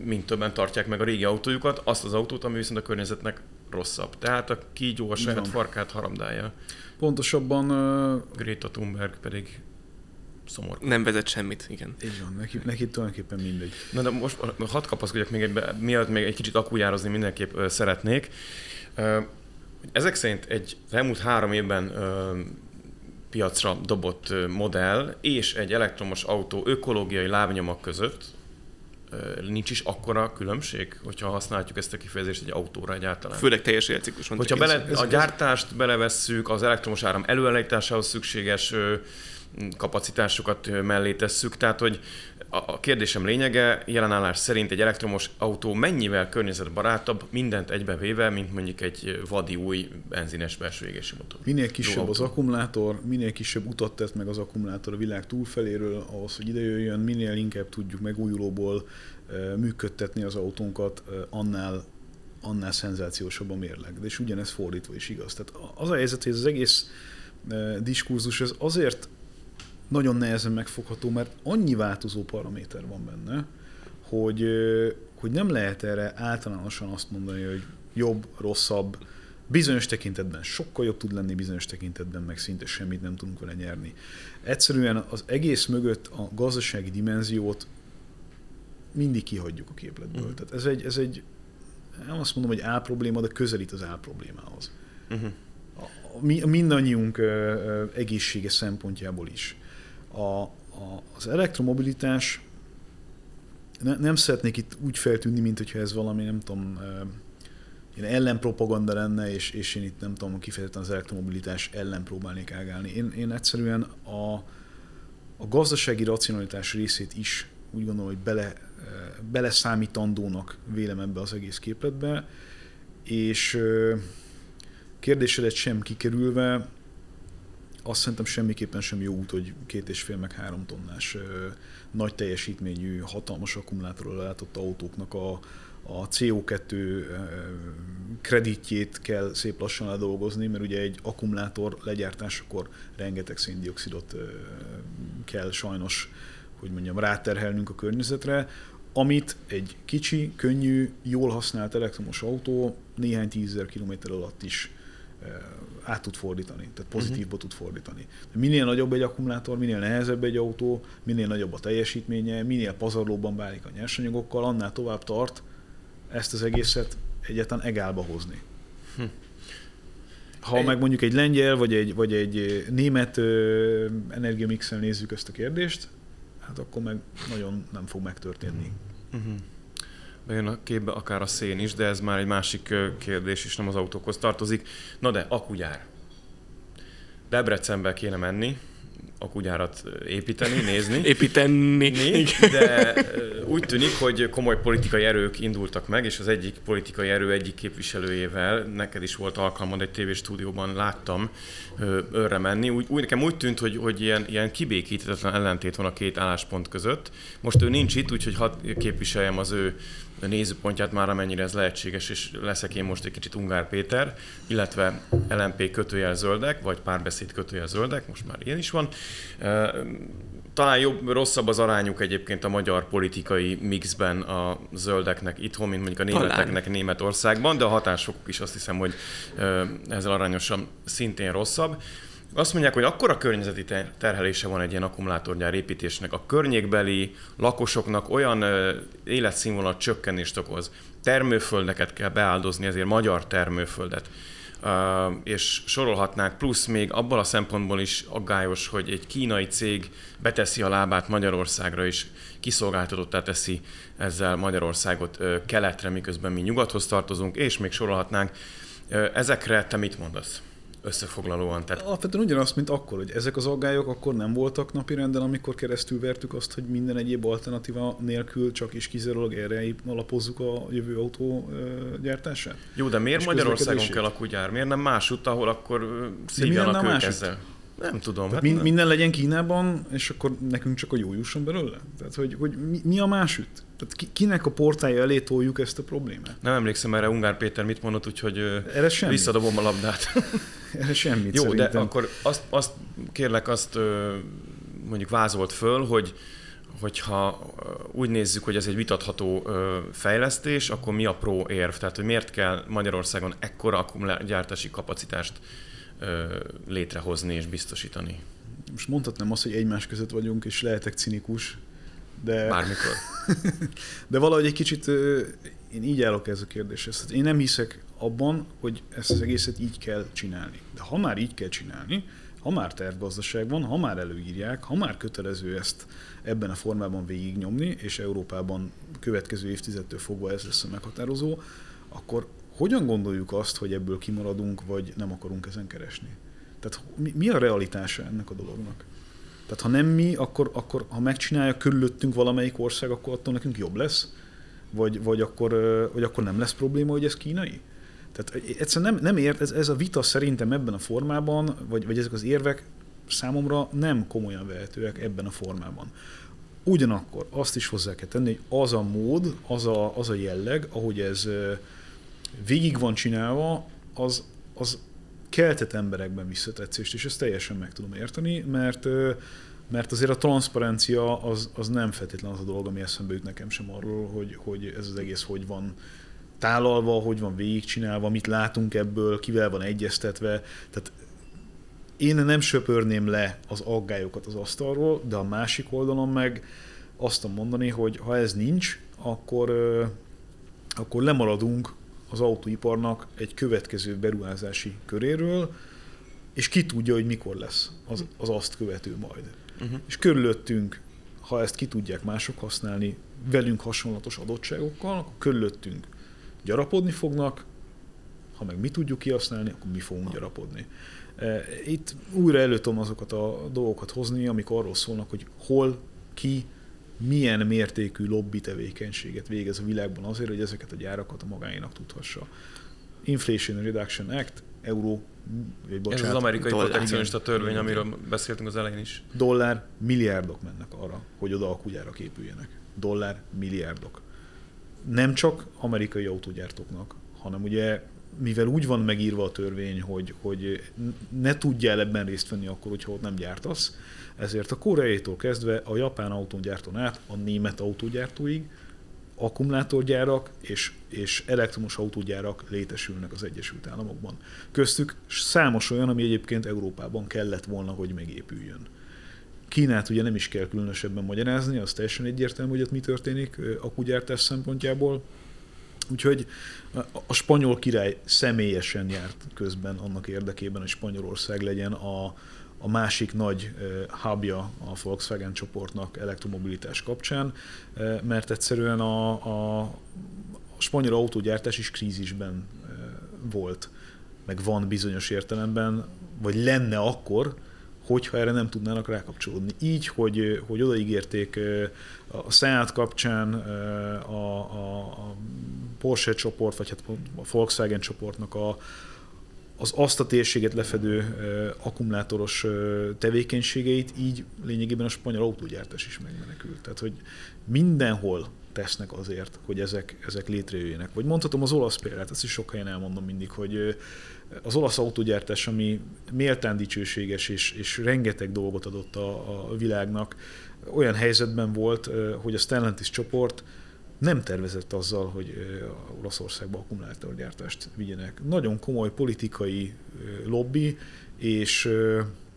mint többen tartják meg a régi autójukat, azt az autót, ami viszont a környezetnek rosszabb. Tehát a kígyó a saját farkát haramdálja. Pontosabban... Uh... Greta Thunberg pedig szomorú. Nem vezet semmit, igen. Így van, neki, neki tulajdonképpen mindegy. Na de most hadd kapaszkodjak még egy, miatt még egy kicsit akújározni mindenképp ö, szeretnék. Ö, ezek szerint egy elmúlt három évben ö, piacra dobott modell és egy elektromos autó ökológiai lábnyomak között, nincs is akkora különbség, hogyha használjuk ezt a kifejezést egy autóra egyáltalán. Főleg teljes életciklus Hogyha bele, a gyártást belevesszük, az elektromos áram előállításához szükséges kapacitásokat mellé tesszük, tehát hogy a kérdésem lényege, jelenállás szerint egy elektromos autó mennyivel környezetbarátabb, mindent egybevéve, mint mondjuk egy vadi új benzines belső égési motor. Minél kisebb az akkumulátor, minél kisebb utat tett meg az akkumulátor a világ túlfeléről, ahhoz, hogy ide jöjjön, minél inkább tudjuk megújulóból működtetni az autónkat, annál annál szenzációsabb a mérleg. De és ugyanez fordítva is igaz. Tehát az a helyzet, hogy ez az egész diskurzus ez azért nagyon nehezen megfogható, mert annyi változó paraméter van benne, hogy, hogy nem lehet erre általánosan azt mondani, hogy jobb, rosszabb, bizonyos tekintetben sokkal jobb tud lenni, bizonyos tekintetben meg szinte semmit nem tudunk vele nyerni. Egyszerűen az egész mögött a gazdasági dimenziót mindig kihagyjuk a képletből. Uh-huh. Tehát ez egy, ez egy, nem azt mondom, hogy A probléma, de közelít az A problémához. Uh-huh. A, mi, mindannyiunk ö, ö, egészsége szempontjából is. A, a, az elektromobilitás ne, nem szeretnék itt úgy feltűnni, mint hogyha ez valami, nem tudom, ilyen ellenpropaganda lenne, és, és én itt nem tudom, kifejezetten az elektromobilitás ellen próbálnék ágálni. Én, én egyszerűen a, a gazdasági racionalitás részét is úgy gondolom, hogy bele, beleszámítandónak vélem ebbe az egész képletbe, és kérdésedet sem kikerülve, azt szerintem semmiképpen sem jó út, hogy két és fél meg három tonnás nagy teljesítményű, hatalmas akkumulátorral látott autóknak a, a CO2 kreditjét kell szép lassan ledolgozni, mert ugye egy akkumulátor legyártásakor rengeteg széndiokszidot kell sajnos, hogy mondjam, ráterhelnünk a környezetre, amit egy kicsi, könnyű, jól használt elektromos autó néhány tízezer kilométer alatt is át tud fordítani, tehát pozitívba uh-huh. tud fordítani. Minél nagyobb egy akkumulátor, minél nehezebb egy autó, minél nagyobb a teljesítménye, minél pazarlóban bánik a nyersanyagokkal, annál tovább tart ezt az egészet egyáltalán egálba hozni. Hm. Ha egy... meg mondjuk egy lengyel vagy egy, vagy egy német energiamixel nézzük ezt a kérdést, hát akkor meg nagyon nem fog megtörténni. Uh-huh bejön a képbe akár a szén is, de ez már egy másik kérdés, és nem az autókhoz tartozik. Na de, akugyár. Debrecenbe kéne menni, akugyárat építeni, nézni. Építeni. De úgy tűnik, hogy komoly politikai erők indultak meg, és az egyik politikai erő egyik képviselőjével, neked is volt alkalmad egy tévéstúdióban, láttam őre menni. Úgy, úgy, nekem úgy tűnt, hogy, hogy ilyen, ilyen kibékíthetetlen ellentét van a két álláspont között. Most ő nincs itt, úgyhogy hadd képviseljem az ő nézőpontját már amennyire ez lehetséges, és leszek én most egy kicsit Ungár Péter, illetve LMP kötőjel zöldek, vagy párbeszéd kötőjel zöldek, most már ilyen is van. Talán jobb, rosszabb az arányuk egyébként a magyar politikai mixben a zöldeknek itthon, mint mondjuk a németeknek Talán. Németországban, de a hatások is azt hiszem, hogy ezzel arányosan szintén rosszabb. Azt mondják, hogy akkora környezeti terhelése van egy ilyen akkumulátorgyár építésnek, a környékbeli lakosoknak olyan életszínvonal csökkenést okoz, termőföldeket kell beáldozni, ezért magyar termőföldet, Uh, és sorolhatnák, plusz még abban a szempontból is aggályos, hogy egy kínai cég beteszi a lábát Magyarországra is, kiszolgáltatottá teszi ezzel Magyarországot uh, keletre, miközben mi nyugathoz tartozunk, és még sorolhatnánk. Uh, ezekre te mit mondasz? Összefoglalóan. Tehát... Alapvetően ugyanaz, mint akkor, hogy ezek az aggályok akkor nem voltak napirenden, amikor keresztül vertük azt, hogy minden egyéb alternatíva nélkül csak is kizárólag erre alapozzuk a jövő autó gyártását. Jó, de miért Magyarországon kell a kugyár? Miért nem másút, ahol akkor szívjanak ők ezzel? Nem tudom. Hát mind, minden legyen Kínában, és akkor nekünk csak a jó jusson belőle? Tehát, hogy, hogy mi, mi a másütt? Tehát ki, kinek a portája elé toljuk ezt a problémát? Nem emlékszem erre Ungár Péter mit mondott, úgyhogy erre semmi. visszadobom a labdát. erre semmit Jó, szerintem. de akkor azt, azt kérlek, azt mondjuk vázolt föl, hogy hogyha úgy nézzük, hogy ez egy vitatható fejlesztés, akkor mi a pro érv? Tehát, hogy miért kell Magyarországon ekkora gyártási kapacitást létrehozni és biztosítani. Most mondhatnám azt, hogy egymás között vagyunk, és lehetek cinikus, de... Bármikor. de valahogy egy kicsit én így állok ez a kérdéshez. Én nem hiszek abban, hogy ezt az egészet így kell csinálni. De ha már így kell csinálni, ha már tervgazdaság van, ha már előírják, ha már kötelező ezt ebben a formában végignyomni, és Európában következő évtizedtől fogva ez lesz a meghatározó, akkor hogyan gondoljuk azt, hogy ebből kimaradunk, vagy nem akarunk ezen keresni? Tehát mi, mi a realitása ennek a dolognak? Tehát ha nem mi, akkor, akkor ha megcsinálja körülöttünk valamelyik ország, akkor attól nekünk jobb lesz? Vagy, vagy, akkor, vagy akkor nem lesz probléma, hogy ez kínai? Tehát egyszerűen nem, nem ért, ez, ez a vita szerintem ebben a formában, vagy, vagy ezek az érvek számomra nem komolyan vehetőek ebben a formában. Ugyanakkor azt is hozzá kell tenni, hogy az a mód, az a, az a jelleg, ahogy ez végig van csinálva, az, az keltett emberekben visszatetszést, és ezt teljesen meg tudom érteni, mert mert azért a transzparencia az, az nem feltétlen az a dolog, ami eszembe jut nekem sem arról, hogy, hogy ez az egész hogy van tálalva, hogy van végigcsinálva, mit látunk ebből, kivel van egyeztetve. Tehát én nem söpörném le az aggályokat az asztalról, de a másik oldalon meg azt mondani, hogy ha ez nincs, akkor, akkor lemaradunk az autóiparnak egy következő beruházási köréről, és ki tudja, hogy mikor lesz az, az azt követő majd. Uh-huh. És körülöttünk, ha ezt ki tudják mások használni, velünk hasonlatos adottságokkal, akkor körülöttünk gyarapodni fognak, ha meg mi tudjuk kihasználni, akkor mi fogunk gyarapodni. E, itt újra elő tudom azokat a dolgokat hozni, amik arról szólnak, hogy hol, ki, milyen mértékű lobby tevékenységet végez a világban azért, hogy ezeket a gyárakat a magáénak tudhassa. Inflation Reduction Act, euró, vagy bocsánat, Ez az amerikai protekcionista törvény, igen, amiről beszéltünk az elején is. Dollár milliárdok mennek arra, hogy oda akugyárak épüljenek. Dollár milliárdok. Nem csak amerikai autógyártóknak, hanem ugye mivel úgy van megírva a törvény, hogy, hogy ne tudjál ebben részt venni akkor, hogyha ott nem gyártasz, ezért a koreaitól kezdve a japán autógyártón át a német autógyártóig akkumulátorgyárak és, és elektromos autógyárak létesülnek az Egyesült Államokban. Köztük számos olyan, ami egyébként Európában kellett volna, hogy megépüljön. Kínát ugye nem is kell különösebben magyarázni, az teljesen egyértelmű, hogy ott mi történik akugyártás szempontjából. Úgyhogy a spanyol király személyesen járt közben annak érdekében, hogy Spanyolország legyen a, a másik nagy hubja a Volkswagen csoportnak elektromobilitás kapcsán, mert egyszerűen a, a, a spanyol autógyártás is krízisben volt, meg van bizonyos értelemben, vagy lenne akkor, hogyha erre nem tudnának rákapcsolódni. Így, hogy, hogy odaígérték a Seat kapcsán a, a, a Porsche csoport, vagy hát a Volkswagen csoportnak a, az azt a térséget lefedő akkumulátoros tevékenységeit, így lényegében a spanyol autógyártás is megmenekült. Tehát, hogy mindenhol tesznek azért, hogy ezek, ezek létrejöjjenek. Vagy mondhatom az olasz példát, ezt is sok helyen elmondom mindig, hogy az olasz autógyártás, ami méltán dicsőséges és, és rengeteg dolgot adott a, a világnak, olyan helyzetben volt, hogy a Stellantis csoport nem tervezett azzal, hogy Olaszországba akkumulátorgyártást vigyenek. Nagyon komoly politikai lobby és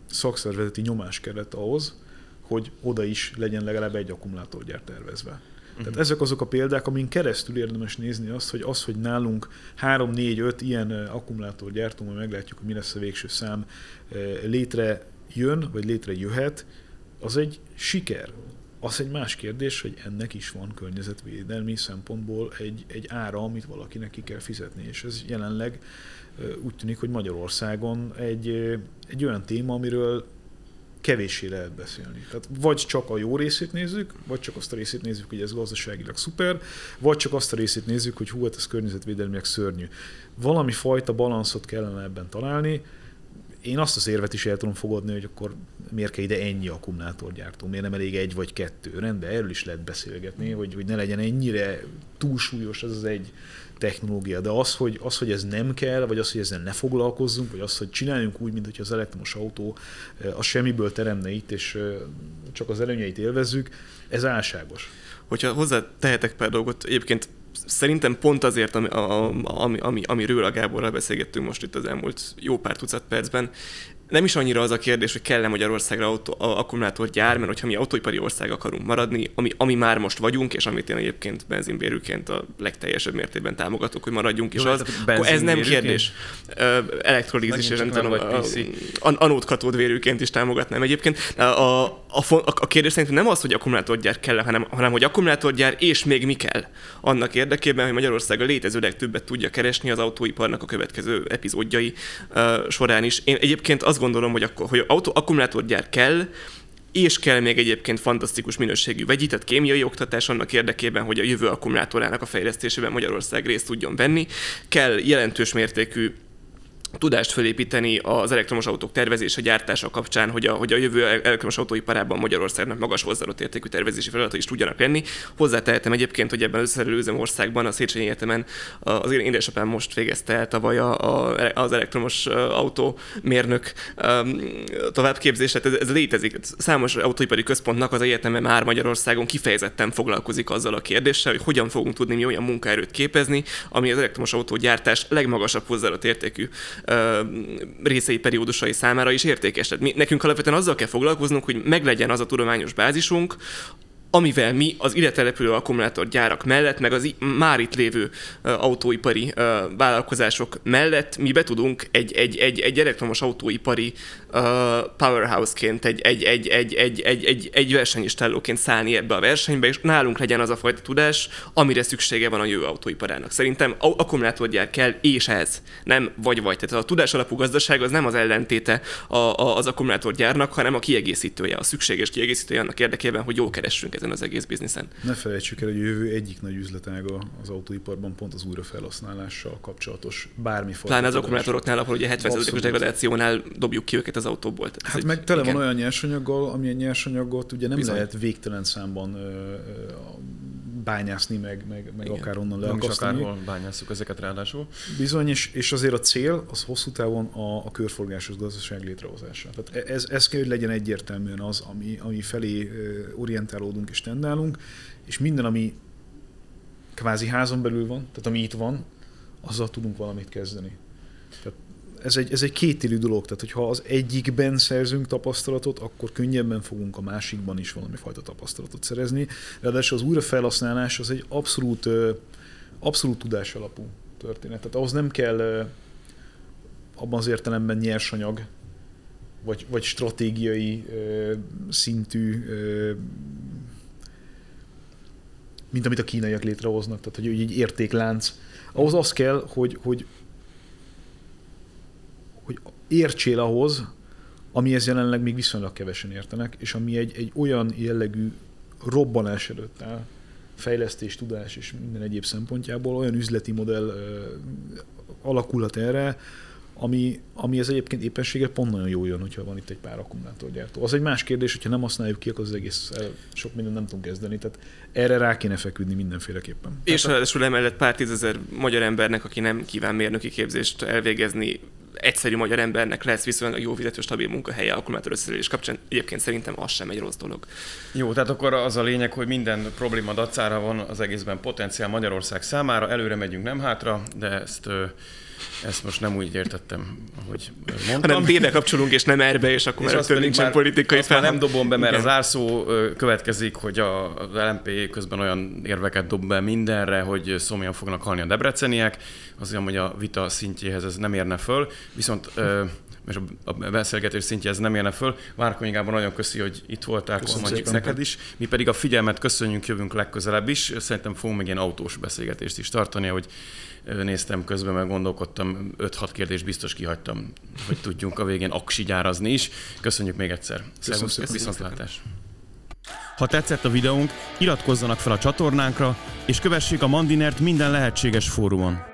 szakszervezeti nyomás kellett ahhoz, hogy oda is legyen legalább egy akkumulátorgyár tervezve. Uh-huh. Tehát ezek azok a példák, amin keresztül érdemes nézni azt, hogy az, hogy nálunk 3, 4, 5 ilyen akkumulátorgyártó, majd meglátjuk, hogy mi lesz a végső szám, létre jön, vagy létre jöhet, az egy siker. Az egy más kérdés, hogy ennek is van környezetvédelmi szempontból egy, egy ára, amit valakinek ki kell fizetni, és ez jelenleg úgy tűnik, hogy Magyarországon egy, egy olyan téma, amiről kevéssé lehet beszélni. Tehát vagy csak a jó részét nézzük, vagy csak azt a részét nézzük, hogy ez gazdaságilag szuper, vagy csak azt a részét nézzük, hogy hú, hát ez környezetvédelmileg szörnyű. Valami fajta balanszot kellene ebben találni, én azt az érvet is el tudom fogadni, hogy akkor miért kell ide ennyi akkumulátorgyártó, miért nem elég egy vagy kettő. Rendben, erről is lehet beszélgetni, hogy, hogy ne legyen ennyire túlsúlyos ez az egy technológia, de az hogy, az, hogy ez nem kell, vagy az, hogy ezzel ne foglalkozzunk, vagy az, hogy csináljunk úgy, mint hogy az elektromos autó a semmiből teremne itt, és csak az előnyeit élvezzük, ez álságos. Hogyha hozzá tehetek pár dolgot, egyébként szerintem pont azért, ami, ami, ami, amiről a Gáborral beszélgettünk most itt az elmúlt jó pár tucat percben, nem is annyira az a kérdés, hogy kell-e Magyarországra autó, akkumulátorgyár, mert hogyha mi autóipari ország akarunk maradni, ami, ami már most vagyunk, és amit én egyébként benzinbérőként a legteljesebb mértékben támogatok, hogy maradjunk, és az, akkor ez nem kérdés. Elektrolízis, és nem tudom, anódkatódvérűként is támogatnám egyébként. A, a, a, a kérdés szerintem nem az, hogy akkumulátorgyár kell, hanem, hanem hogy akkumulátorgyár és még mi kell annak érdekében, hogy Magyarország a létező legtöbbet tudja keresni az autóiparnak a következő epizódjai uh, során is. Én egyébként azt gondolom, hogy, akkor, hogy autó, akkumulátorgyár kell, és kell még egyébként fantasztikus minőségű vegyített kémiai oktatás annak érdekében, hogy a jövő akkumulátorának a fejlesztésében Magyarország részt tudjon venni. Kell jelentős mértékű tudást felépíteni az elektromos autók tervezése, gyártása kapcsán, hogy a, hogy a jövő elektromos autóiparában Magyarországnak magas hozzáadott értékű tervezési feladatai is tudjanak lenni. Hozzátehetem egyébként, hogy ebben az összeszerelő országban, a Széchenyi Egyetemen az én édesapám most végezte el tavaly a, a, az elektromos autó mérnök továbbképzést, tehát ez, ez létezik. Számos autóipari központnak az egyeteme már Magyarországon kifejezetten foglalkozik azzal a kérdéssel, hogy hogyan fogunk tudni mi olyan munkaerőt képezni, ami az elektromos autógyártás legmagasabb hozzáadott értékű részei periódusai számára is értékes. Tehát mi, nekünk alapvetően azzal kell foglalkoznunk, hogy meglegyen az a tudományos bázisunk, amivel mi az ide települő akkumulátorgyárak mellett, meg az már itt lévő autóipari vállalkozások mellett mi be tudunk egy, egy, egy, egy elektromos autóipari powerhouse-ként, egy, egy, egy, egy, egy, egy, egy, egy versenyistállóként szállni ebbe a versenybe, és nálunk legyen az a fajta tudás, amire szüksége van a jövő autóiparának. Szerintem akkumulátorgyár kell, és ez. Nem vagy-vagy. Tehát a tudás alapú gazdaság az nem az ellentéte a, a, az akkumulátorgyárnak, hanem a kiegészítője, a szükséges kiegészítője annak érdekében, hogy jól keressünk ezen az egész bizniszen. Ne felejtsük el, hogy a jövő egyik nagy üzletága az autóiparban pont az újrafelhasználással kapcsolatos bármi fajta. Pláne az akkumulátoroknál, ahol ugye 70%-os degradációnál dobjuk ki őket az autóból. Tehát hát meg tele igen. van olyan nyersanyaggal, amilyen nyersanyagot ugye nem Bizony. lehet végtelen számban ö, ö, bányászni, meg, meg, meg akár onnan leakasztani. akárhol bányásszuk ezeket ráadásul. Bizony, és, és azért a cél az hosszú távon a, a körforgásos gazdaság létrehozása. Tehát ez, ez kell, hogy legyen egyértelműen az, ami, ami felé orientálódunk és tendálunk, és minden, ami kvázi házon belül van, tehát ami itt van, azzal tudunk valamit kezdeni. Tehát ez egy, ez egy kétélű dolog, tehát hogyha az egyikben szerzünk tapasztalatot, akkor könnyebben fogunk a másikban is valami fajta tapasztalatot szerezni. Ráadásul az újrafelhasználás az egy abszolút, abszolút tudás alapú történet. Tehát ahhoz nem kell abban az értelemben nyersanyag, vagy, vagy stratégiai szintű mint amit a kínaiak létrehoznak, tehát hogy egy értéklánc. Ahhoz az kell, hogy, hogy hogy értsél ahhoz, amihez jelenleg még viszonylag kevesen értenek, és ami egy, egy olyan jellegű robbanás előtt áll, fejlesztés, tudás és minden egyéb szempontjából olyan üzleti modell ö, alakulhat erre, ami, ami ez egyébként éppenséggel pont nagyon jó jön, hogyha van itt egy pár akkumulátorgyártó. Az egy más kérdés, hogyha nem használjuk ki, akkor az egész sok mindent nem tudunk kezdeni. Tehát erre rá kéne feküdni mindenféleképpen. És ráadásul emellett pár tízezer magyar embernek, aki nem kíván mérnöki képzést elvégezni, egyszerű magyar embernek lesz viszonylag jó fizető, stabil munkahelye akkumulátor összeszerelés kapcsán. Egyébként szerintem az sem egy rossz dolog. Jó, tehát akkor az a lényeg, hogy minden probléma dacára van az egészben potenciál Magyarország számára, előre megyünk, nem hátra, de ezt ezt most nem úgy értettem, ahogy mondtam. Hanem B-be kapcsolunk, és nem erbe, és akkor és már nincsen már, politikai fel. nem dobom be, mert Igen. az árszó következik, hogy a, az LMP közben olyan érveket dob be mindenre, hogy szomjan fognak halni a debreceniek. Azért, hogy a vita szintjéhez ez nem érne föl. Viszont és a beszélgetés szintje ez nem érne föl. Várkonyi Gábor nagyon köszi, hogy itt voltál, köszönjük neked is. Mi pedig a figyelmet köszönjük, jövünk legközelebb is. Szerintem fogunk még ilyen autós beszélgetést is tartani, hogy néztem közben, meg gondolkodtam, 5-6 kérdést biztos kihagytam, hogy tudjunk a végén aksi gyárazni is. Köszönjük még egyszer. Szervusz, viszontlátás! Ha tetszett a videónk, iratkozzanak fel a csatornánkra, és kövessék a Mandinert minden lehetséges fórumon.